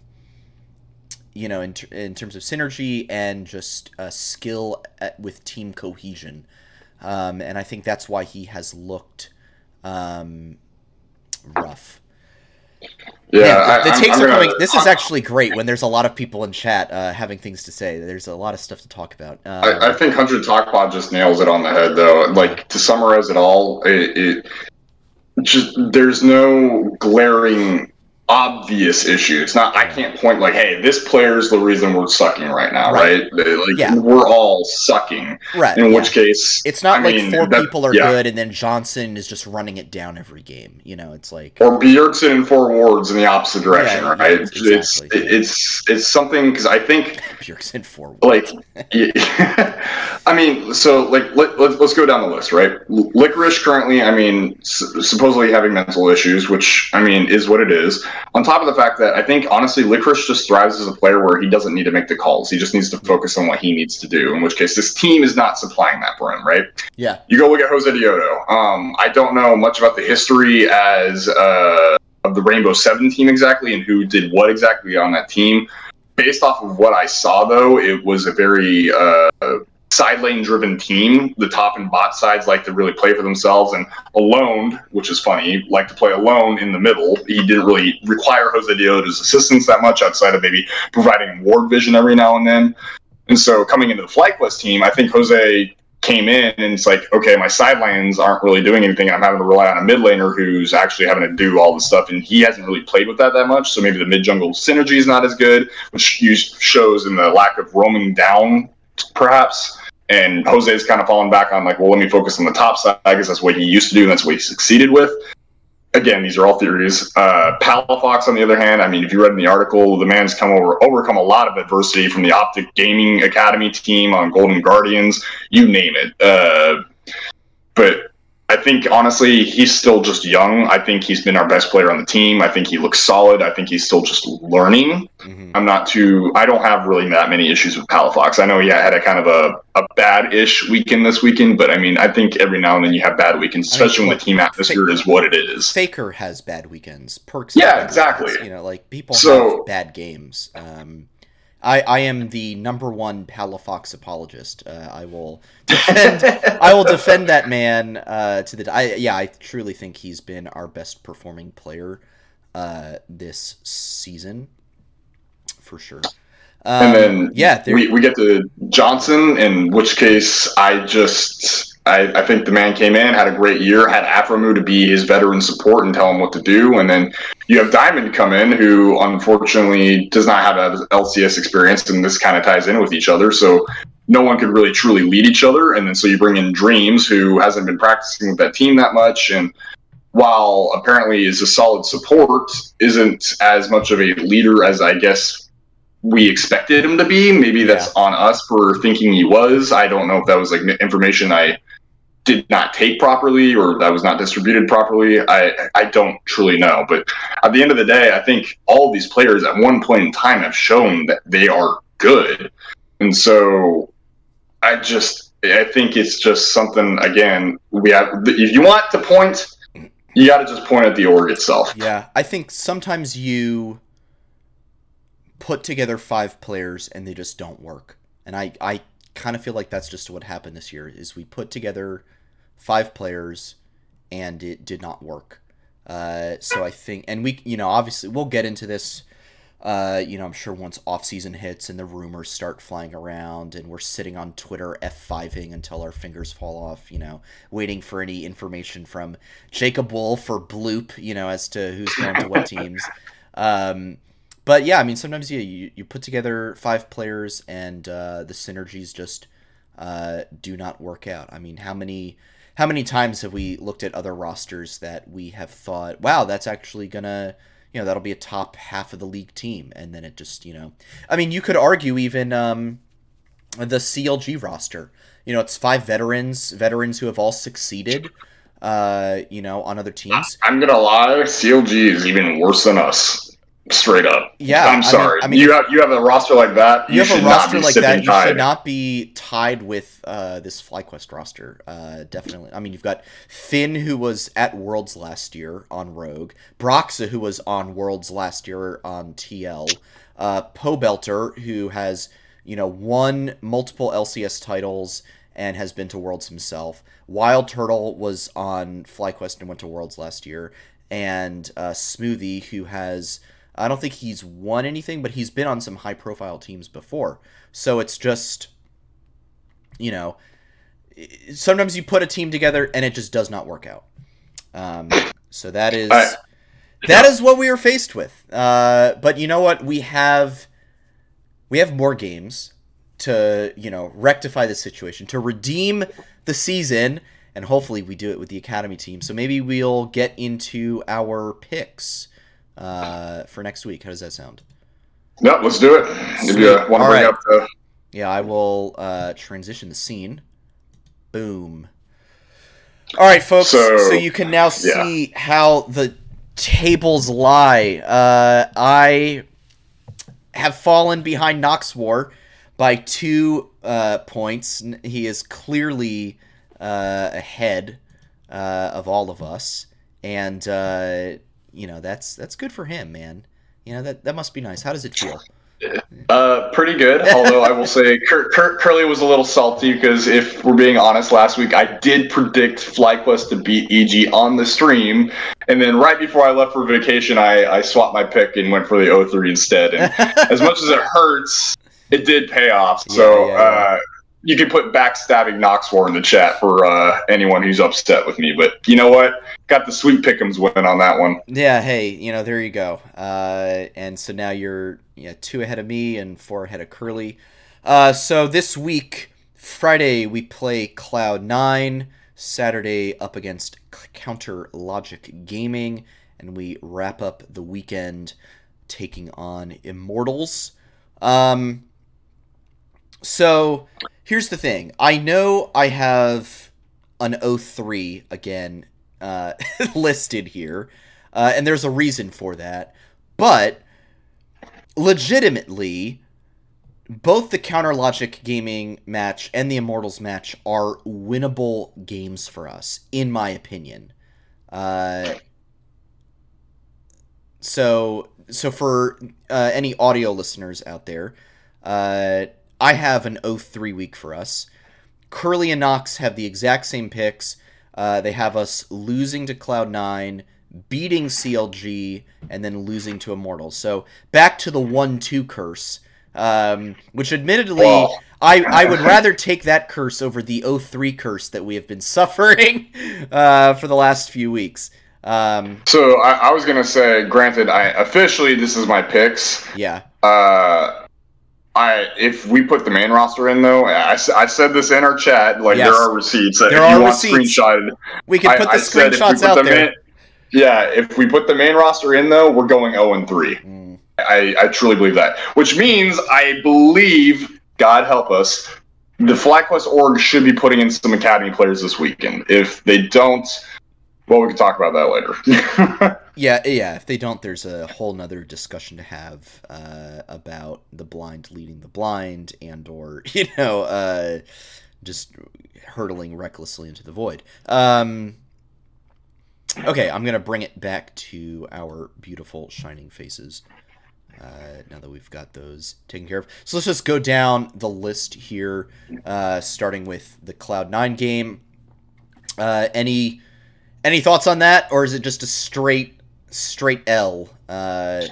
you know, in, in terms of synergy and just uh, skill at, with team cohesion. Um, and I think that's why he has looked um, rough. Yeah, the, the I, takes I'm, are I'm coming. gonna, This is actually great when there's a lot of people in chat uh, having things to say. There's a lot of stuff to talk about. Um, I, I think Hundred Talkpod just nails it on the head, though. Like to summarize it all, it, it just there's no glaring obvious issue. It's not I can't point like, hey, this player is the reason we're sucking right now, Right. right? Like Yeah. we're all sucking. right. In yeah. which case, it's not I like mean, four that- people are yeah. good and then Johnsun is just running it down every game. You know, it's like or Bjergsen and four wards in the opposite direction, right? exactly, it's it's it's something because I think (laughs) Bjergsen four. like (laughs) i mean so like let, let, let's go down the list right licorice currently i mean s- supposedly having mental issues which i mean is what it is on top of the fact that i think honestly licorice just thrives as a player where he doesn't need to make the calls. He just needs to focus on what he needs to do in which case this team is not supplying that for him right? Yeah. you go look at Josedeodo um, i don't know much about the history as uh, of the Rainbow7 team exactly and who did what exactly on that team. Based off of what I saw, though, it was a very uh, side lane driven team. The top and bot sides like to really play for themselves, and alone, which is funny, like to play alone in the middle. He didn't really require Josedeodo's assistance that much outside of maybe providing ward vision every now and then. And so coming into the FlyQuest team, I think Jose came in and it's like, okay, my sidelines aren't really doing anything, I'm having to rely on a mid laner who's actually having to do all the stuff, and he hasn't really played with that that much. So maybe the mid jungle synergy is not as good, which shows in the lack of roaming down, perhaps. And Jose's kind of fallen back on like, well, let me focus on the top side because that's what he used to do, and that's what he succeeded with. Again, these are all theories. Uh, Palafox, on the other hand, I mean, if you read in the article, the man's come over overcome a lot of adversity from the Optic Gaming Academy team on Golden Guardians, you name it. Uh, but I think honestly, he's still just young. I think he's been our best player on the team. I think he looks solid. I think he's still just learning. hmm I'm not too. I don't have really that many issues with Palafox. I know he had a kind of a, a bad-ish weekend this weekend, but I mean, I think every now and then you have bad weekends, I mean, especially when the team atmosphere is what it is. Faker has bad weekends. Perkz. Yeah, exactly. weekends. You know, like people So- have bad games. Um, I, I am the number one Palafox apologist. Uh, I will defend. I will defend that man uh, to the. I, yeah, I truly think he's been our best performing player uh, this season, for sure. Um, And then yeah, we, we get to Johnsun, in which case I just I, I think the man came in, had a great year, had Aphromoo to be his veteran support and tell him what to do, and then you have Diamond come in, who unfortunately does not have a LCS experience, and this kind of ties in with each other. So no one could really truly lead each other, and then so you bring in Dreams, who hasn't been practicing with that team that much, and while apparently is a solid support, isn't as much of a leader as I guess we expected him to be. Maybe that's on us for thinking he was. I don't know if that was like information I did not take properly or that was not distributed properly. I I don't truly know. But at the end of the day, I think all these players at one point in time have shown that they are good. And so I just I think it's just something again, we have if you want to point you got to just point at the org itself. Yeah, I think sometimes you put together five players and they just don't work. And I, I kind of feel like that's just what happened this year is we put together five players and it did not work. Uh, so I think, and we, you know, obviously we'll get into this. Uh, you know, I'm sure once off season hits and the rumors start flying around, and we're sitting on Twitter F5ing until our fingers fall off, you know, waiting for any information from Jacob Wolf or Bloop, you know, as to who's going to what teams. (laughs) Um, but yeah, I mean, sometimes yeah, you, you put together five players and uh, the synergies just uh, do not work out. I mean, how many how many times have we looked at other rosters that we have thought, wow, that's actually gonna you know that'll be a top half of the league team, and then it just you know, I mean, you could argue even um, the CLG roster. You know, it's five veterans, veterans who have all succeeded. Uh, you know, on other teams. I'm gonna lie, CLG is even worse than us. Straight up. Yeah, I'm sorry. I mean, I mean you have you have a roster like that. You, You, have should a roster not be like that. You should not be tied with uh, this FlyQuest roster. Uh, definitely. I mean, you've got Finn, who was at Worlds last year on Rogue. Broxah, who was on Worlds last year on TL. Uh, Pobelter, who has you know won multiple LCS titles and has been to Worlds himself. Wild Turtle was on FlyQuest and went to Worlds last year. And uh, Smoothie, who has I don't think he's won anything, but he's been on some high profile teams before. So it's just, you know, sometimes you put a team together and it just does not work out. Um, so that is I- that is what we are faced with. Uh, but you know what? We have we have more games to you know rectify the situation to redeem the season and hopefully we do it with the academy team so maybe we'll get into our picks uh, for next week. How does that sound? Yep, let's do it. If you want to bring right. up the yeah i will uh, transition the scene. Boom. All right folks. So, So, you can now see how the tables lie. Uh, i have fallen behind Nox War by two uh, points. He is clearly uh, ahead uh, of all of us, and uh, you know that's that's good for him, man. You know that that must be nice. How does it feel? Uh, pretty good. Although I will say, Cur- Cur- Curly was a little salty because if we're being honest, last week I did predict FlyQuest to beat EG on the stream, and then right before I left for vacation, I, I swapped my pick and went for the O3 instead. And (laughs) as much as it hurts, it did pay off. So Yeah, yeah, yeah. Uh, you can put backstabbing Nox War in the chat for uh, anyone who's upset with me. But you know what? Got the sweet pickums win on that one. Yeah, hey, you know there you go. Uh, and so now you're yeah two ahead of me and four ahead of Curly. Uh, so this week, Friday we play Cloud Nine. Saturday up against Counter Logic Gaming, and we wrap up the weekend taking on Immortals. Um, so here's the thing. I know I have an 03 again uh, (laughs) listed here, uh, and there's a reason for that. But legitimately, both the Counter Logic Gaming match and the Immortals match are winnable games for us, in my opinion. Uh, so, so for uh, any audio listeners out there, uh, I have an 03 week for us. Curly and Knox have the exact same picks. Uh, they have us losing to Cloud9, beating CLG, and then losing to Immortals. So back to the 1 2 curse, um, which admittedly, Well- I, I would rather take that curse over the 03 curse that we have been (laughs) suffering uh, for the last few weeks. Um, So I, I was gonna say, granted, I officially this is my picks. yeah. Uh, I if we put the main roster in though, I said this in our chat. Like Yes. there are receipts. That There if you are want receipts. screenshotted, We can I- put the I said screenshots out the there. yeah, if we put the main roster in though, we're going zero and three. Mm. I, I truly believe that. Which means I believe, God help us, the FlyQuest org should be putting in some academy players this weekend. If they don't, well, we can talk about that later. (laughs) Yeah, yeah. If they don't, there's a whole nother discussion to have uh, about the blind leading the blind, and or (laughs) you know, uh, just hurtling recklessly into the void. Um, okay, I'm gonna bring it back to our beautiful shining faces. Uh, now that we've got those taken care of, so let's just go down the list here, uh, starting with the Cloud Nine game. Uh, any Any thoughts on that, or is it just a straight straight L? Uh,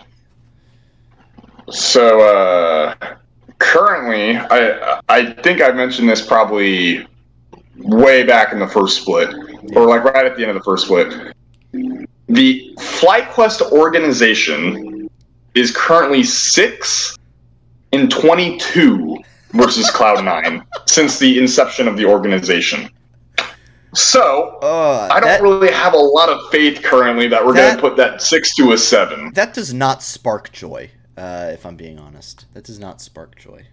So uh, currently, I I think I mentioned this probably way back in the first split, or like right at the end of the first split. The FlyQuest organization is currently six in twenty-two versus Cloud Nine since the inception of the organization. So uh, I don't that, really have a lot of faith currently that we're going to put that six to a seven. that does not spark joy. Uh, if I'm being honest, that does not spark joy.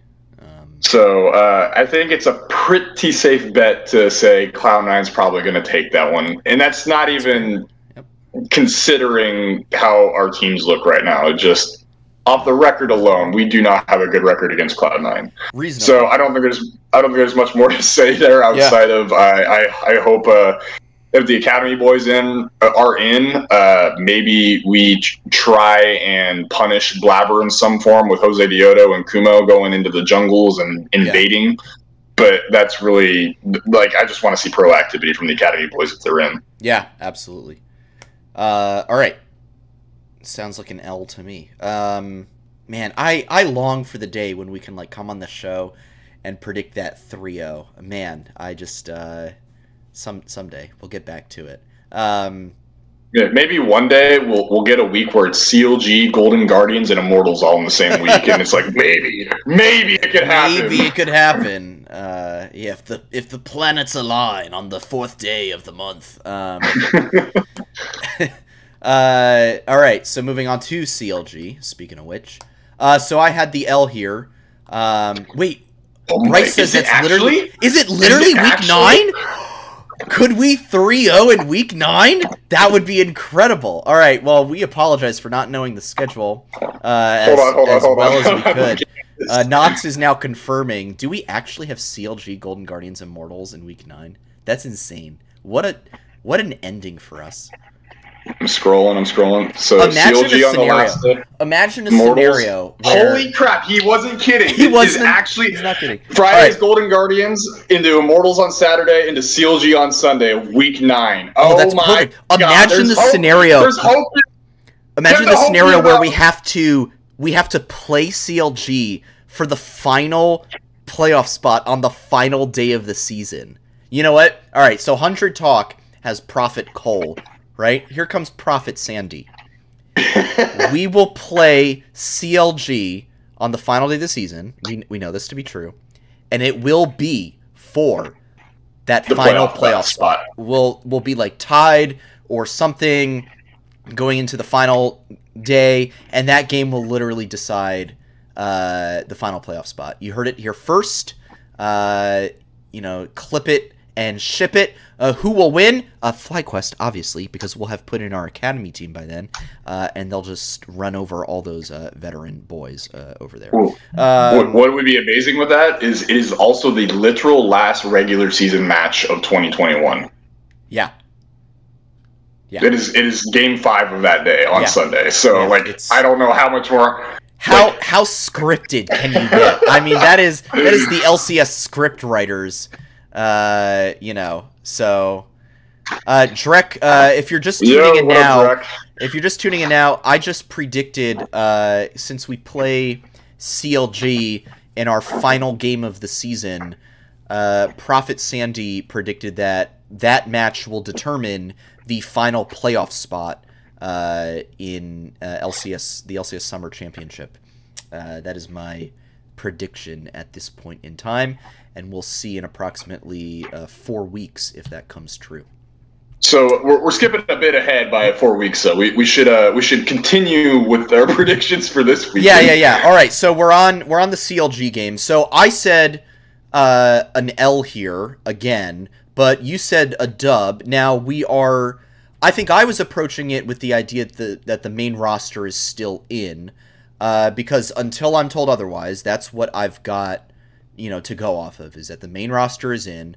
Um, So uh, I think it's a pretty safe bet to say Cloud Nine's probably going to take that one, and that's not even Yep. considering how our teams look right now. Just off the record alone, we do not have a good record against Cloud Nine. reasonable. So I don't think there's I don't think there's much more to say there outside of I I, I hope uh, if the Academy boys in uh, are in, uh, maybe we try and punish Blabber in some form with Josedeodo and Kumo going into the jungles and invading. But that's really like I just want to see proactivity from the Academy boys if they're in. Yeah, absolutely. Uh, all right. Sounds like an L to me. Um, man, I I long for the day when we can like come on the show and predict that 3-0. Man, I just uh some someday we'll get back to it. Um, Yeah, maybe one day we'll we'll get a week where it's CLG, Golden Guardians, and Immortals all in the same week, and it's like (laughs) maybe, maybe it could happen. maybe it could happen. Uh, yeah, if the if the planets align on the fourth day of the month. Um, (laughs) uh, all right, so moving on to CLG. Speaking of which, uh, so I had the L here. Um, wait, Oh Bryce says is it it's literally is it literally it week actually? nine? Could we 3-0 in week nine? That would be incredible. All right, well, we apologize for not knowing the schedule uh, as, Hold on, hold on, as hold well on. as we could. (laughs) Uh, Knox is now confirming. Do we actually have CLG Golden Guardians Immortals in week nine? That's insane. What a what an ending for us. I'm scrolling, I'm scrolling. So Imagine CLG a on the scenario. last. Imagine a Immortals? scenario where Holy crap, he wasn't kidding. (laughs) He wasn't- actually he's not kidding. Friday's All Golden Guardians into Immortals on Saturday into CLG on Sunday, week nine. Oh, Oh, that's my perfect. God, Imagine the hope. scenario. There's hope. Imagine Yeah, the the whole scenario where about- we have to we have to play CLG for the final playoff spot on the final day of the season. You know what? All right, so Hundred Talk has Prophet Cole, right? Here comes Prophet Sandy. (laughs) we will play CLG on the final day of the season. We, we know this to be true, and it will be for that The final playoff playoff, spot. spot. We'll we'll be like tied or something going into the final day, and that game will literally decide uh, the final playoff spot. You heard it here first. Uh, you know, clip it and ship it. Uh, who will win? Uh, FlyQuest, obviously, because we'll have put in our academy team by then, uh, and they'll just run over all those uh, veteran boys uh, over there. Um, what, what would be amazing with that is it is also the literal last regular season match of 2021. yeah, Yeah. It is it is game five of that day on Yeah. Sunday. So Yeah, like it's- I don't know how much more How Like- how scripted can you get? I mean, that is that is the LCS script writers, uh, you know. So, uh, Drek, uh, if you're just tuning Yo, in now, if you're just tuning in now, I just predicted uh, since we play CLG in our final game of the season, uh, Prophet Sandy predicted that that match will determine the final playoff spot uh, in uh, LCS, the LCS Summer Championship. Uh, that is my prediction at this point in time, and we'll see in approximately uh, four weeks if that comes true. So we're, we're skipping a bit ahead by four weeks. So we, we should uh we should continue with our (laughs) predictions for this week. Yeah, yeah, yeah. All right, so we're on we're on the CLG game. So I said uh, an L here again, but you said a dub. Now we are. I think I was approaching it with the idea that that the main roster is still in, uh, because until I'm told otherwise, that's what I've got, you know, to go off of. Is that the main roster is in,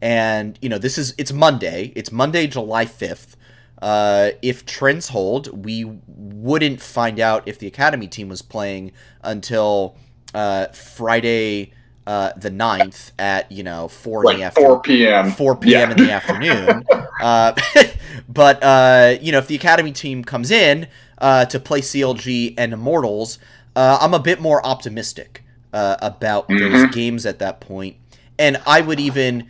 and you know this is it's Monday. It's Monday, July fifth. Uh, if trends hold, we wouldn't find out if the academy team was playing until uh, Friday uh, the 9th at you know four in the like afternoon. four p.m. 4 p.m. Yeah. in the afternoon. (laughs) Uh, (laughs) But uh, you know, if the academy team comes in uh, to play CLG and Immortals, uh, I'm a bit more optimistic uh, about Mhm. those games at that point, and I would even.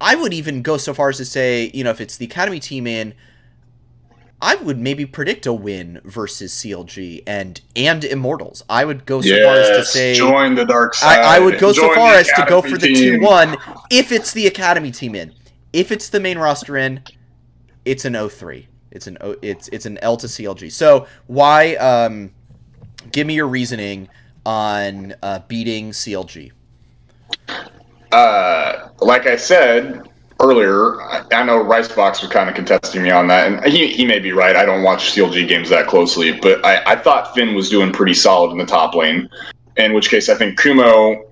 I would even go so far as to say, you know, if it's the academy team in, I would maybe predict a win versus CLG and and Immortals. I would go so far as to say join the dark side. I, I would go so far as to go for the two one if it's the academy team in. If it's the main roster in, it's an 0-3. It's an o, it's it's an L to CLG. So why um give me your reasoning on uh, beating CLG. Uh, like I said earlier, I, I know Ricebox was kind of contesting me on that, and he, he may be right. I don't watch CLG games that closely, but I, I thought Finn was doing pretty solid in the top lane. In which case, I think Kumo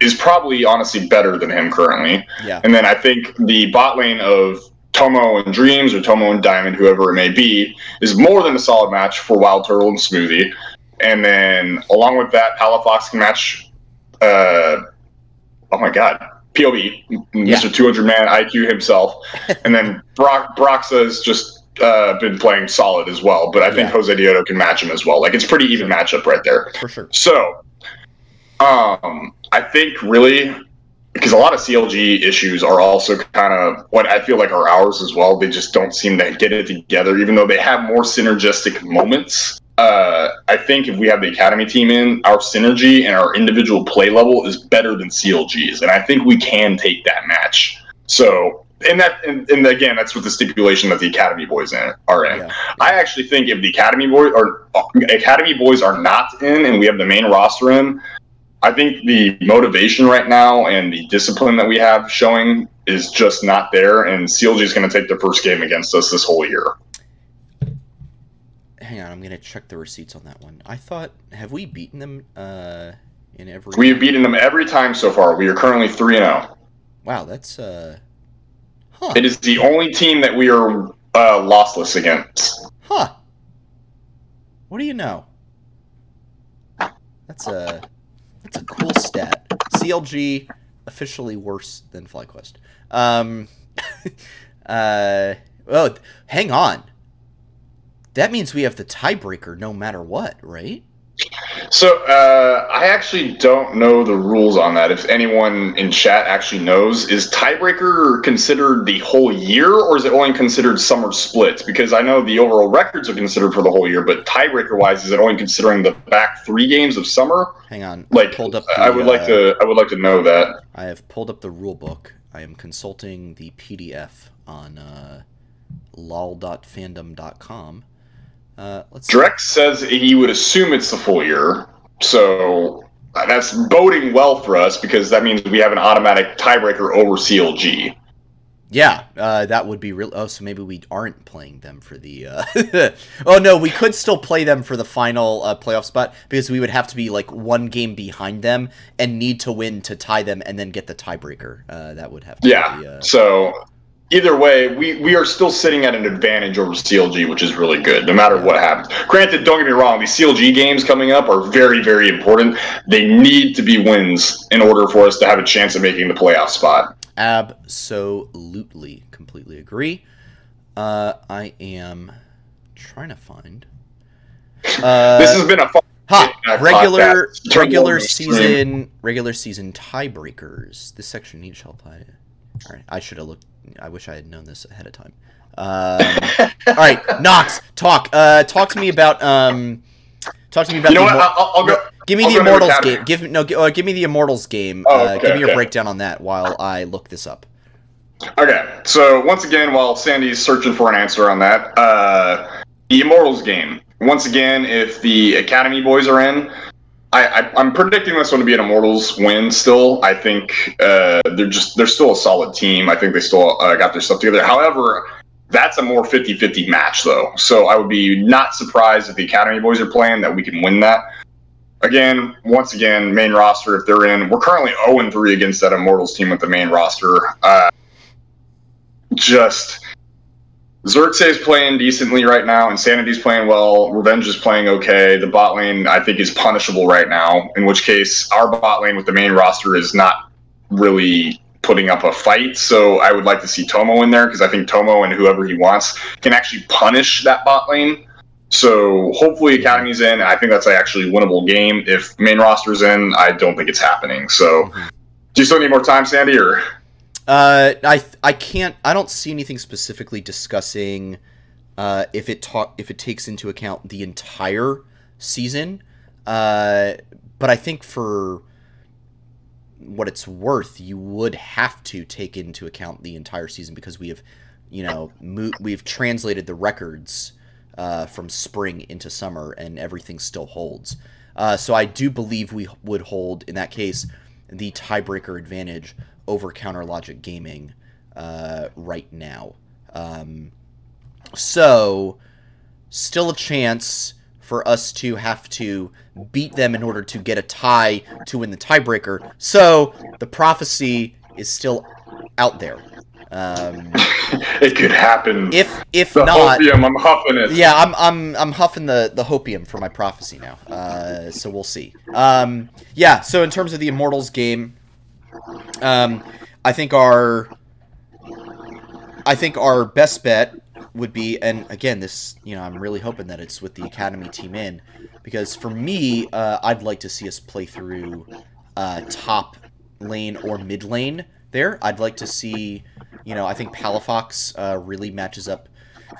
is probably honestly better than him currently. Yeah. And then I think the bot lane of Tomo and Dreams or Tomo and Diamond, whoever it may be, is more than a solid match for Wild Turtle and Smoothie. And then along with that, Palafox can match. Uh, oh my God, POV, Yeah. Mr. 200 man IQ himself, and then (laughs) Brock Broxah has just uh, been playing solid as well. But I think Yeah. Josedeodo can match him as well. Like it's pretty even matchup right there. For sure. So, um, I think really because a lot of CLG issues are also kind of what I feel like are ours as well. They just don't seem to get it together, even though they have more synergistic moments. Uh, I think if we have the academy team in, our synergy and our individual play level is better than CLG's, and I think we can take that match. So, and that, and, and again, that's with the stipulation that the academy boys in, are in. Yeah. I actually think if the academy boys or academy boys are not in, and we have the main roster in, I think the motivation right now and the discipline that we have showing is just not there, and CLG is going to take the first game against us this whole year. Hang on, I'm gonna check the receipts on that one. I thought have we beaten them uh in every We have beaten them every time so far. We are currently three and zero. Wow, that's uh Huh. It is the only team that we are uh, lossless against. Huh. What do you know? That's a that's a cool stat. CLG officially worse than FlyQuest. Um (laughs) uh oh, hang on. That means we have the tiebreaker no matter what, right? So uh, I actually don't know the rules on that. If anyone in chat actually knows, is tiebreaker considered the whole year, or is it only considered summer splits? Because I know the overall records are considered for the whole year, but tiebreaker wise, is it only considering the back three games of summer? Hang on. Like, pulled up I the, would like uh, to. I would like to know that. I have pulled up the rule book. I am consulting the PDF on uh, lol.fandom.com. Uh, let's see. Drex says he would assume it's the full year, so uh, that's boding well for us because that means we have an automatic tiebreaker over CLG. Yeah, uh, that would be real. Oh, so maybe we aren't playing them for the. Uh... (laughs) oh no, we could still play them for the final uh, playoff spot because we would have to be like one game behind them and need to win to tie them and then get the tiebreaker. Uh, that would have to Yeah. be. Uh... So either way, we, we are still sitting at an advantage over CLG, which is really good, no matter what happens. Granted, don't get me wrong, these CLG games coming up are very, very important. They need to be wins in order for us to have a chance of making the playoff spot. Absolutely, completely agree. Uh, I am trying to find. Uh, this has been a fun Ha! Regular regular on the stream. season regular season tiebreakers. This section needs help. I, all right, I should have looked. I wish I had known this ahead of time. Um, all right, Knox, talk. Uh, talk to me about. Um, talk to me about. You know what? I'll, I'll go. give me I'll the Immortals game. Give me no. Uh, give me the Immortals game. Oh, uh, give me your okay. breakdown on that while I look this up. Okay, so once again, while Sandy's searching for an answer on that, uh, the Immortals game. Once again, if the Academy boys are in, I, I'm predicting this one to be an Immortals win. Still, I think uh, they're just they're still a solid team. I think they still uh, got their stuff together. However, that's a more 50-50 match though. So I would be not surprised if the Academy boys are playing that we can win that. Again, once again, main roster if they're in, we're currently 0 3 against that Immortals team with the main roster. Uh, just Xerxe is playing decently right now, Insanity's playing well, Revenge is playing okay. The bot lane I think is punishable right now, in which case our bot lane with the main roster is not really putting up a fight. So I would like to see Tomo in there because I think Tomo and whoever he wants can actually punish that bot lane. So hopefully Academy's in. I think that's actually winnable game. If main roster's in, I don't think it's happening. So mm-hmm. do you still need more time, Sandy, or? Uh, I I can't. I don't see anything specifically discussing uh, if it talk if it takes into account the entire season. Uh, but I think for what it's worth, you would have to take into account the entire season because we have, you know, mo- we've translated the records uh, from spring into summer, and everything still holds. Uh, so I do believe we would hold in that case the tiebreaker advantage over Counter Logic Gaming uh, right now. Um, so still a chance for us to have to beat them in order to get a tie to win the tiebreaker. So the prophecy is still out there. Um, (laughs) it could happen. if if the not, hopium, I'm huffing it. yeah, I'm I'm I'm huffing the the hopium for my prophecy now. Uh, so we'll see. Um, yeah. So in terms of the Immortals game, um, I think our I think our best bet would be, and again, this you know I'm really hoping that it's with the Academy team in, because for me, uh, I'd like to see us play through uh, top lane or mid lane. There, I'd like to see, you know, I think Palafox uh, really matches up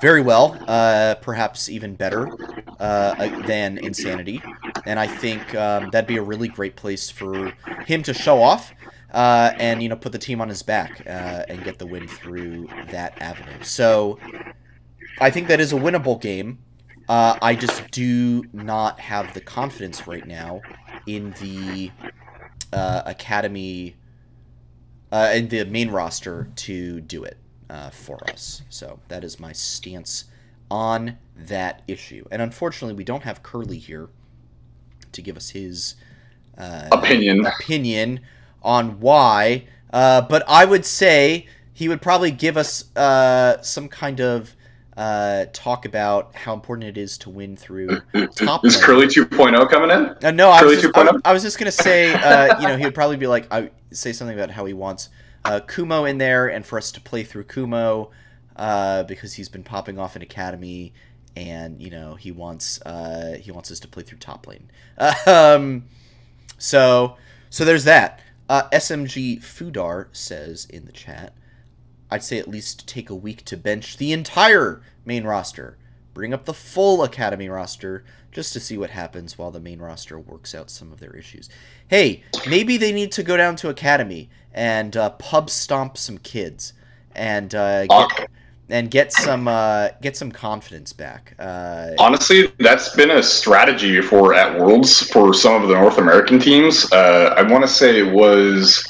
very well, uh, perhaps even better uh, than Insanity. And I think um, that'd be a really great place for him to show off uh, and, you know, put the team on his back uh, and get the win through that avenue. So I think that is a winnable game. Uh, I just do not have the confidence right now in the uh, Academy, uh, in the main roster to do it uh, for us. So that is my stance on that issue. And unfortunately, we don't have Curly here to give us his uh, Opinion. opinion on why. Uh, but I would say he would probably give us uh, some kind of uh, talk about how important it is to win through (clears throat) top lane. Is lane. Curly 2.0 coming in? Uh, no, I was, just, I, I was just gonna say, uh, you know, he would probably be like, I say something about how he wants uh, Kumo in there, and for us to play through Kumo uh, because he's been popping off in Academy, and you know he wants uh, he wants us to play through top lane. (laughs) Um, so so there's that. Uh, SMG Fudar says in the chat, I'd say at least take a week to bench the entire main roster. Bring up the full Academy roster just to see what happens while the main roster works out some of their issues. Hey, maybe they need to go down to Academy and uh, pub stomp some kids and uh, get, and get some uh, get some confidence back. Uh, Honestly, that's been a strategy for at Worlds for some of the North American teams. Uh, I want to say it was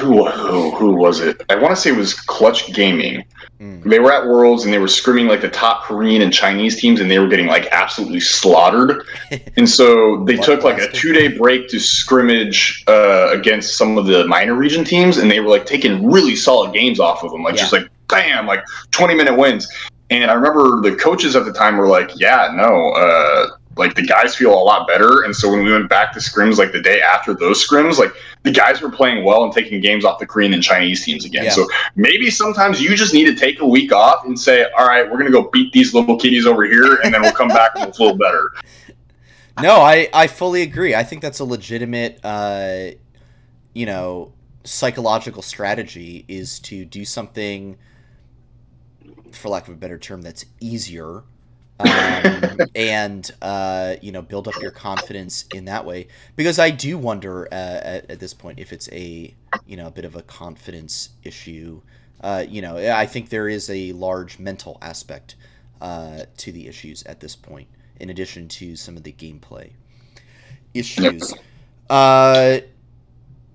who, who who was it? I want to say it was Clutch Gaming. mm, They were at Worlds and they were scrimming like the top Korean and Chinese teams, and they were getting like absolutely slaughtered. (laughs) and so they took like a two day break to scrimmage uh, against some of the minor region teams, and they were like taking really solid games off of them, like Yeah. just like bam, like twenty minute wins. And I remember the coaches at the time were like, "Yeah, no, uh, like the guys feel a lot better." And so when we went back to scrims, like the day after those scrims, like the guys were playing well and taking games off the Korean and Chinese teams again. Yeah. So maybe sometimes you just need to take a week off and say, "All right, we're gonna go beat these little kitties over here, and then we'll come back and we'll feel better." (laughs) No, I, I fully agree. I think that's a legitimate, uh, you know, psychological strategy is to do something, for lack of a better term, that's easier, um, and uh, you know, build up your confidence in that way. Because I do wonder uh, at, at this point if it's a you know a bit of a confidence issue. Uh, you know, I think there is a large mental aspect uh, to the issues at this point in addition to some of the gameplay issues. Uh,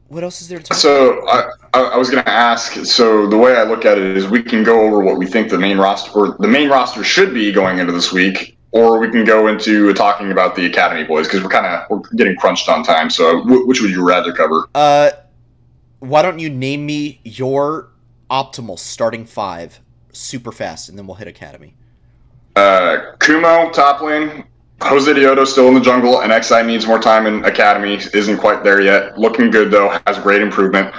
what else is there to talk So I, I I was going to ask. So the way I look at it is, we can go over what we think the main roster or the main roster should be going into this week, or we can go into talking about the academy boys because we're kind of we're getting crunched on time. So wh- which would you rather cover? Uh, why don't you name me your optimal starting five super fast, and then we'll hit Academy. Uh, Kumo top lane. Josedeodo still in the jungle, and XI needs more time in academy. Isn't quite there yet. Looking good though. Has great improvement.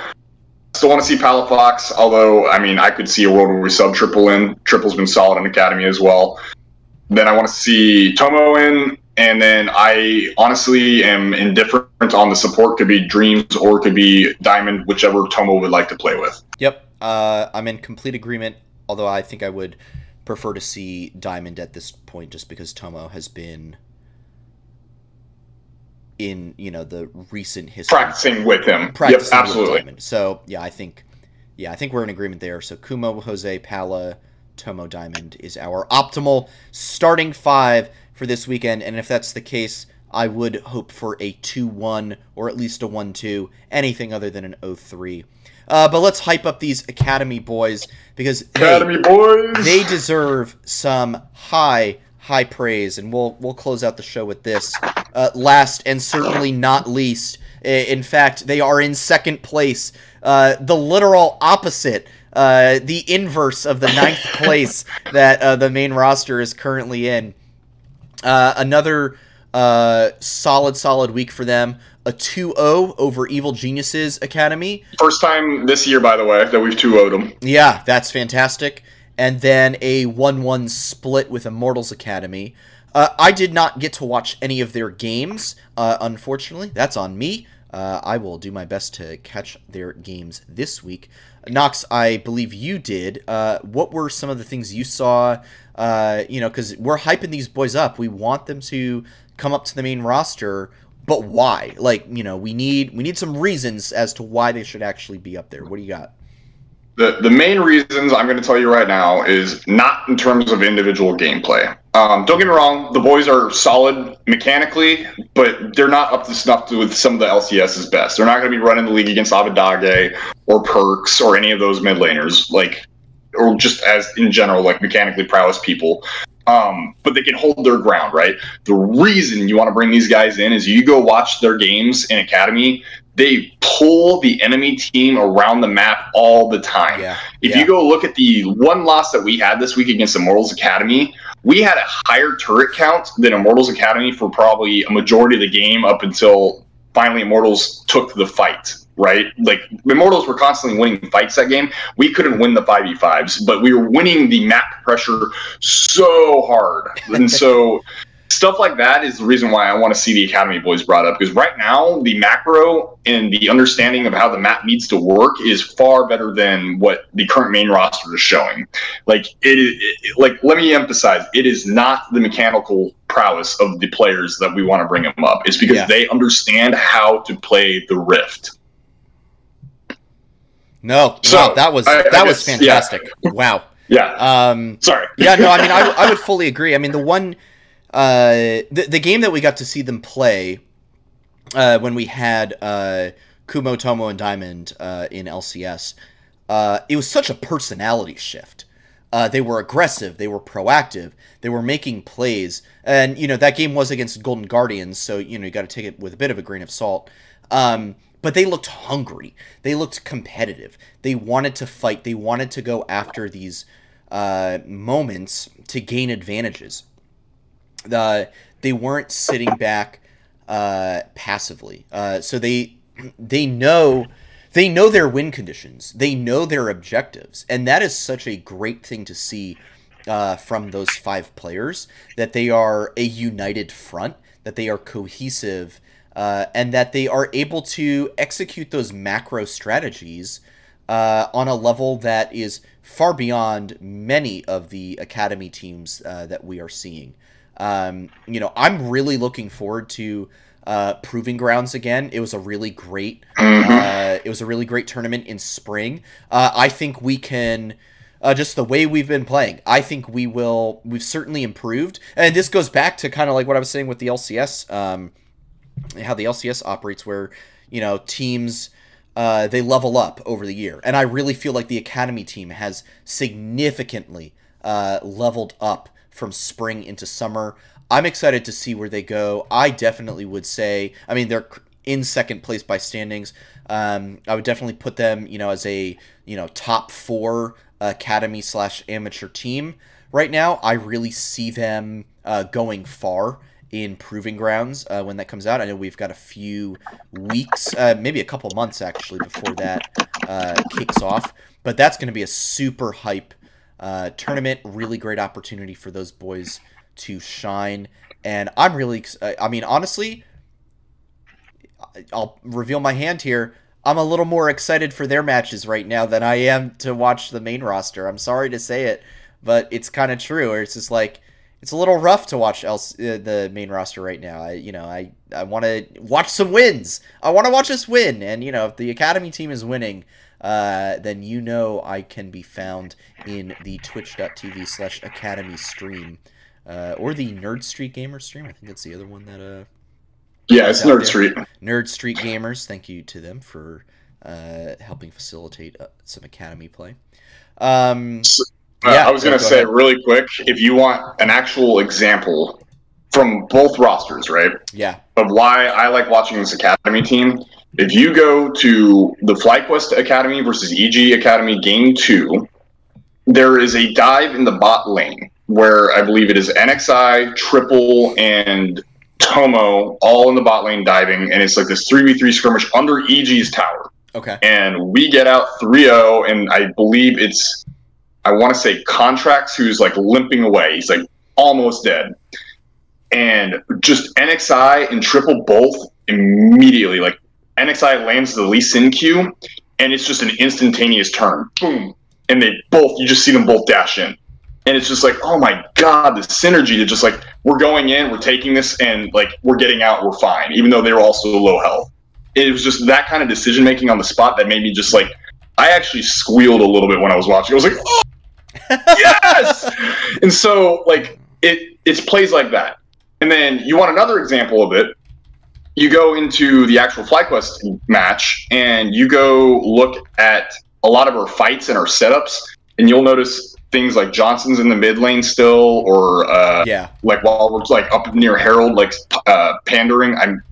Still want to see Palafox, although I mean I could see a world where we sub triple in. Triple's been solid in academy as well. Then I want to see Tomo in, and then I honestly am indifferent on the support. Could be Dreams or could be Diamond, whichever Tomo would like to play with. Yep, uh, I'm in complete agreement. Although I think I would prefer to see Diamond at this point, just because Tomo has been in you know the recent history practicing with him. Practicing yep, absolutely. Diamond. So yeah, I think yeah, I think we're in agreement there. So Kumo, Jose, Pala, Tomo, Diamond is our optimal starting five for this weekend. And if that's the case, I would hope for a 2 1 or at least a 1 2, anything other than an 0 3. Uh, but let's hype up these Academy boys because Academy they, boys they deserve some high, high praise. And we'll we'll close out the show with this. Uh, last and certainly not least, in fact, they are in second place, uh, the literal opposite. Uh, the inverse of the ninth (laughs) place that uh, the main roster is currently in. Uh, another uh, solid, solid week for them. A 2 0 over Evil Geniuses Academy. First time this year, by the way, that we've 2 0'd them. Yeah, that's fantastic. And then a 1 1 split with Immortals Academy. Uh, I did not get to watch any of their games, uh, unfortunately. That's on me. Uh, I will do my best to catch their games this week. Knox, I believe you did. Uh, what were some of the things you saw? Uh, you know, because we're hyping these boys up. We want them to come up to the main roster, but why? Like, you know, we need we need some reasons as to why they should actually be up there. What do you got? The the main reasons I'm going to tell you right now is not in terms of individual gameplay. Um, don't get me wrong, the boys are solid mechanically, but they're not up to snuff with some of the LCS's best. They're not going to be running the league against Abbedagge or Perkz or any of those mid laners, like, or just as in general, like mechanically prowess people. Um, but they can hold their ground, right? The reason you want to bring these guys in is you go watch their games in Academy. They pull the enemy team around the map all the time. Yeah, if yeah. you go look at the one loss that we had this week against Immortals Academy, we had a higher turret count than Immortals Academy for probably a majority of the game up until finally Immortals took the fight, right? Like Immortals were constantly winning fights that game. We couldn't win the 5v5s, but we were winning the map pressure so hard. And so (laughs) stuff like that is the reason why I want to see the Academy boys brought up because right now the macro and the understanding of how the map needs to work is far better than what the current main roster is showing. Like it it, like let me emphasize, it is not the mechanical prowess of the players that we want to bring them up. It's because Yeah. they understand how to play the Rift. No, So, wow, that was I- I that was guess, yeah. fantastic. Wow. Yeah. Um, Sorry. yeah, no, I mean, I (laughs) would fully agree. I mean, the one, uh, the, the game that we got to see them play uh, when we had uh, Kumo, Tomo, and Diamond uh, in LCS, uh, it was such a personality shift. Uh, they were aggressive, they were proactive, they were making plays, and you know that game was against Golden Guardians, so you know you got to take it with a bit of a grain of salt. Um, but they looked hungry, they looked competitive, they wanted to fight, they wanted to go after these uh, moments to gain advantages. The they weren't sitting back uh, passively, uh, so they they know they know their win conditions, they know their objectives, and that is such a great thing to see uh, from those five players that they are a united front, that they are cohesive, uh, and that they are able to execute those macro strategies uh, on a level that is far beyond many of the academy teams uh, that we are seeing. Um, you know, I'm really looking forward to uh, Proving Grounds again. It was a really great, uh, it was a really great tournament in spring. Uh, I think we can. Uh, just the way we've been playing, I think we will. We've certainly improved, and this goes back to kind of like what I was saying with the LCS, um, how the LCS operates, where you know teams uh, they level up over the year, and I really feel like the academy team has significantly uh, leveled up from spring into summer. I'm excited to see where they go. I definitely would say, I mean, they're in second place by standings. Um, I would definitely put them, you know, as a you know top four academy slash amateur team right now. I really see them uh, going far in Proving Grounds uh, when that comes out. I know we've got a few weeks, uh, maybe a couple months actually, before that uh, kicks off. But that's going to be a super hype uh, tournament. Really great opportunity for those boys to shine. And I'm really, I mean, honestly, I'll reveal my hand here. I'm a little more excited for their matches right now than I am to watch the main roster. I'm sorry to say it, but it's kind of true. Or it's just like it's a little rough to watch else uh, the main roster right now. I you know I I want to watch some wins. I want to watch us win, and you know if the academy team is winning, uh, then you know I can be found in the Twitch.tv slash Academy stream. Uh, or the Nerd Street Gamer stream. I think that's the other one that uh, yeah, it's Nerd Street. Nerd Street Gamers. Thank you to them for uh, helping facilitate uh, some Academy play. Um, so, uh, yeah, I was going to go say ahead. really quick if you want an actual example from both rosters, right? Yeah. Of why I like watching this Academy team. If you go to the FlyQuest Academy versus EG Academy Game 2, there is a dive in the bot lane where I believe it is NXI, Triple, and Tomo all in the bot lane diving, and it's like this 3v3 skirmish under EG's tower. Okay. And we get out 3 0, and I believe it's, I want to say Contractz, who's like limping away. He's like almost dead. And just NXI and Triple both immediately, like NXI lands the Lee Sin Q, and it's just an instantaneous turn. Boom. And they both, you just see them both dash in. And it's just like oh my god the synergy to just like we're going in we're taking this and like we're getting out we're fine even though they were also low health. It was just that kind of decision making on the spot that made me just like i actually squealed a little bit when i was watching. I was like oh (laughs) yes! And so like it it's plays like that. And then you want another example of it you go into the actual FlyQuest match and you go look at a lot of our fights and our setups, and you'll notice things like Johnsun's in the mid lane still, or uh, yeah, like while we're like up near Herald, like uh, pandering. I'm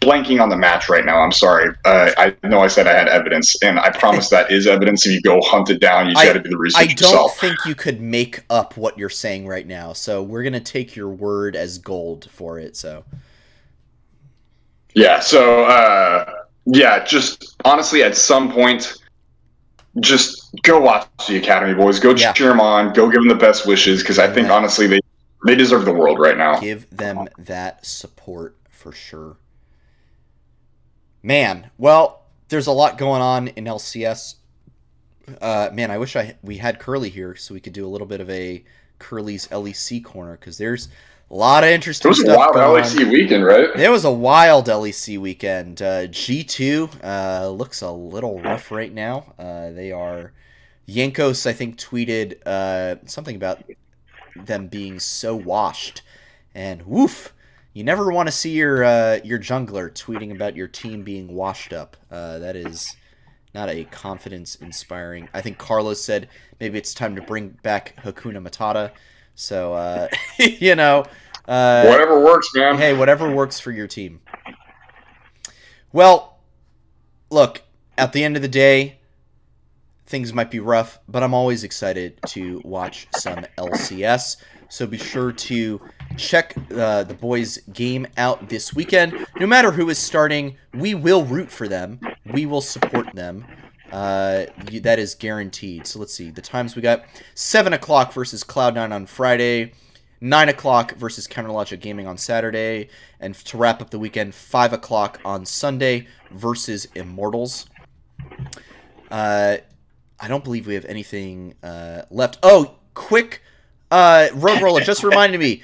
blanking on the match right now. I'm sorry. Uh, I know I said I had evidence, and I promise that is evidence. If you go hunt it down, you got to do the research I don't yourself. think you could make up what you're saying right now. So we're gonna take your word as gold for it. So yeah. So uh, yeah, just honestly, at some point just go watch the Academy Boys. Go yeah. cheer them on. Go give them the best wishes because I think honestly they they deserve the world right now. Give them that support for sure. Man, well, there's a lot going on in LCS. Uh, man, I wish I we had Curly here so we could do a little bit of a Curly's LEC corner because there's a lot of interesting. It was a wild LEC weekend, right? It was a wild LEC weekend. Uh, G two uh, looks a little rough right now. Uh, they are Jankos, I think, tweeted uh, something about them being so washed, and woof. You never want to see your uh, your jungler tweeting about your team being washed up. Uh, that is not a confidence inspiring. I think Carlos said maybe it's time to bring back Hakuna Matata. So (laughs) you know, uh, whatever works, man. Hey, whatever works for your team. Well, look, at the end of the day, things might be rough, but I'm always excited to watch some LCS. So be sure to check uh, the boys' game out this weekend. No matter who is starting, we will root for them. We will support them. Uh, that is guaranteed. So let's see. The times we got 7 o'clock versus Cloud9 on Friday. 9 o'clock versus Counterlogic Gaming on Saturday. And to wrap up the weekend, 5 o'clock on Sunday versus Immortals. Uh, I don't believe we have anything uh, left. Oh, quick uh, Road Roller just (laughs) reminded me.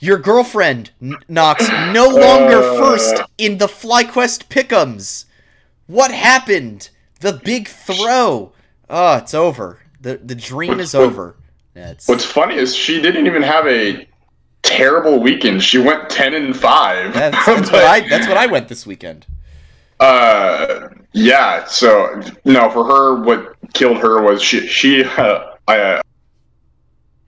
Your girlfriend, Knox, no longer uh. first in the FlyQuest pickums. What happened? The big throw. Oh, it's over. The the dream is over. That's... What's funny is she didn't even have a terrible weekend. She went ten and five. That's, (laughs) that's but, what I. That's what I went this weekend. Uh, yeah. So no, for her, what killed her was she. She, uh, I, uh,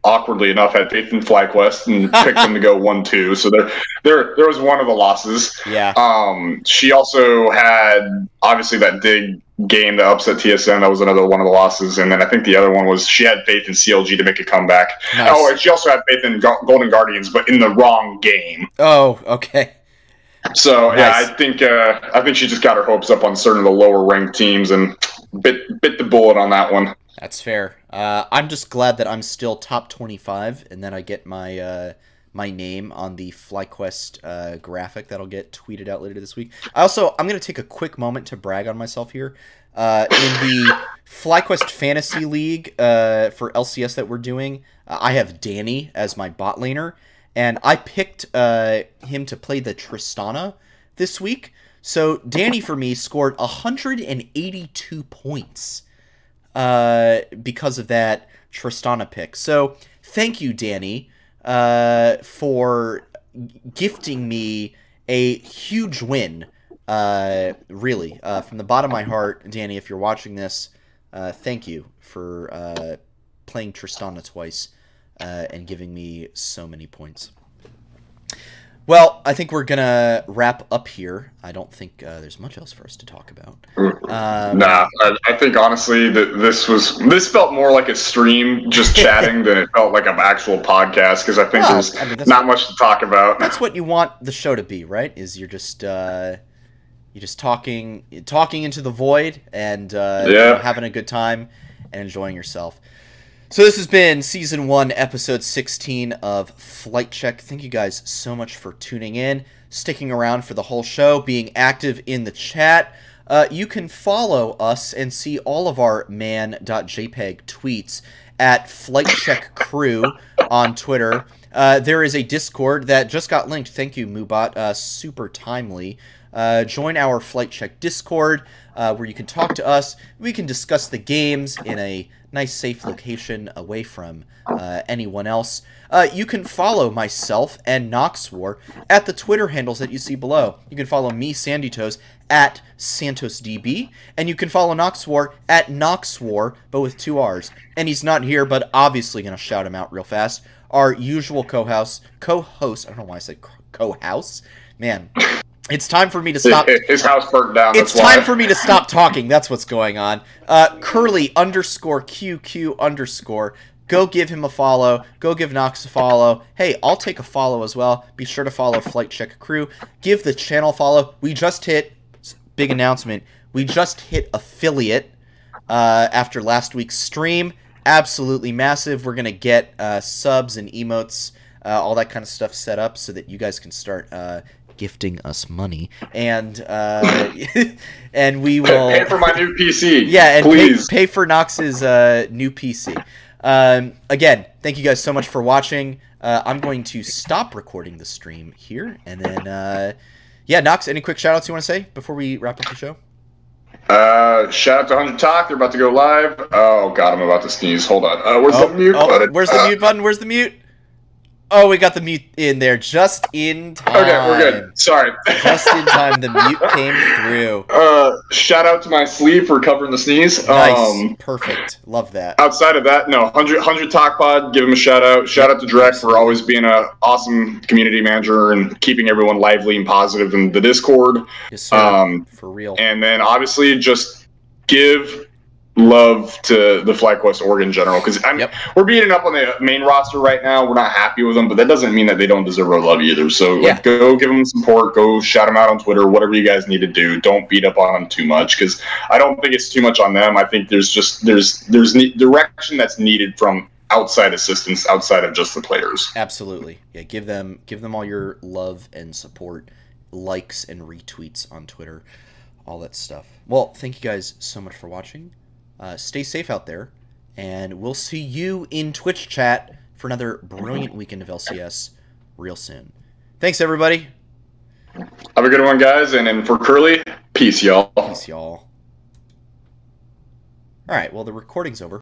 awkwardly enough, had faith in FlyQuest and (laughs) picked them to go one two. So there, there, there was one of the losses. Yeah. Um, she also had obviously that dig game that upset TSM. That was another one of the losses. And then I think the other one was she had faith in CLG to make a comeback. Nice. Oh, and she also had faith in Golden Guardians, but in the wrong game. Oh, okay. So nice. yeah, I think uh, I think she just got her hopes up on certain of the lower ranked teams, and bit bit the bullet on that one. That's fair. Uh, I'm just glad that I'm still top 25, and then I get my uh, my name on the FlyQuest uh, graphic that'll get tweeted out later this week. I also I'm gonna take a quick moment to brag on myself here. Uh, in the (laughs) FlyQuest Fantasy League uh, for LCS that we're doing, uh, I have Danny as my bot laner, and I picked uh, him to play the Tristana this week. So Danny for me scored 182 points uh, because of that Tristana pick. So thank you, Danny, uh, for gifting me a huge win. Uh, really, uh, from the bottom of my heart, Danny, if you're watching this, uh, thank you for uh, playing Tristana twice uh, and giving me so many points. Well, I think we're gonna wrap up here. I don't think uh, there's much else for us to talk about. Um, Nah, I, I think honestly that this was this felt more like a stream, just (laughs) chatting, than it felt like an actual podcast. Because I think there's I mean, not much to talk about. that's what you want the show to be, right? Is you're just uh, you're just talking talking into the void and uh, you know, having a good time and enjoying yourself. So this has been season one, episode sixteen of Flight Check. Thank you guys so much for tuning in, sticking around for the whole show, being active in the chat. Uh, you can follow us and see all of our man.jpg tweets at Flight Check Crew on Twitter. Uh, there is a Discord that just got linked. Thank you, Mubot. Uh, super timely. Uh, join our Flight Check Discord uh, where you can talk to us. We can discuss the games in a nice, safe location away from uh, anyone else. Uh, you can follow myself and Noxwar at the Twitter handles that you see below. You can follow me, Sandy Toes, at SantosDB, and you can follow Noxwar at Noxwar, but with two R's. And he's not here, but obviously going to shout him out real fast. Our usual co-house, co-host. I don't know why I said co-house. Man, it's time for me to (laughs) stop. His house burnt down. It's why. time for me to stop talking. That's what's going on. Uh, Curly underscore QQ underscore. Go give him a follow. Go give Knox a follow. Hey, I'll take a follow as well. Be sure to follow Flight Check Crew. Give the channel a follow. We just hit big announcement. We just hit affiliate uh, after last week's stream. Absolutely massive. We're gonna get uh, subs and emotes, uh, all that kind of stuff set up so that you guys can start uh, gifting us money, and uh, (laughs) and we will Pay for my new PC. yeah, and pay, please. pay for Knox's uh, new PC. Um, again, thank you guys so much for watching. Uh, I'm going to stop recording the stream here, and then uh, yeah, Knox. Any quick shout outs you want to say before we wrap up the show? Uh, shout out to 100 Talk. They're about to go live. Oh god, I'm about to sneeze. Hold on. Uh, where's Oh, the mute oh, button? where's the mute button? Where's the mute? Oh, we got the mute in there just in time. Okay, we're good. Sorry. Just in (laughs) time, the mute came through. uh, shout out to my sleeve for covering the sneeze. Nice, Um, perfect. Love that. outside of that, no, 100, 100 Talk Pod, give him a shout out. Shout out to Drek for always being a awesome community manager and keeping everyone lively and positive in the Discord. Yes, sir. Um, For real. and then obviously just give love to the FlyQuest org in general because Yep. we're beating up on the main roster right now. We're not happy with them, but that doesn't mean that they don't deserve our love either. So like, go give them support. Go shout them out on Twitter. Whatever you guys need to do. Don't beat up on them too much because I don't think it's too much on them. I think there's just there's there's ne- direction that's needed from outside assistance outside of just the players. Absolutely. Yeah, give them give them all your love and support, likes and retweets on Twitter, all that stuff. Well, thank you guys so much for watching. Uh, stay safe out there, and we'll see you in Twitch chat for another brilliant weekend of LCS real soon. Thanks, everybody. Have a good one, guys. And then for Curly, peace, y'all. Peace, y'all. All right. Well, the recording's over.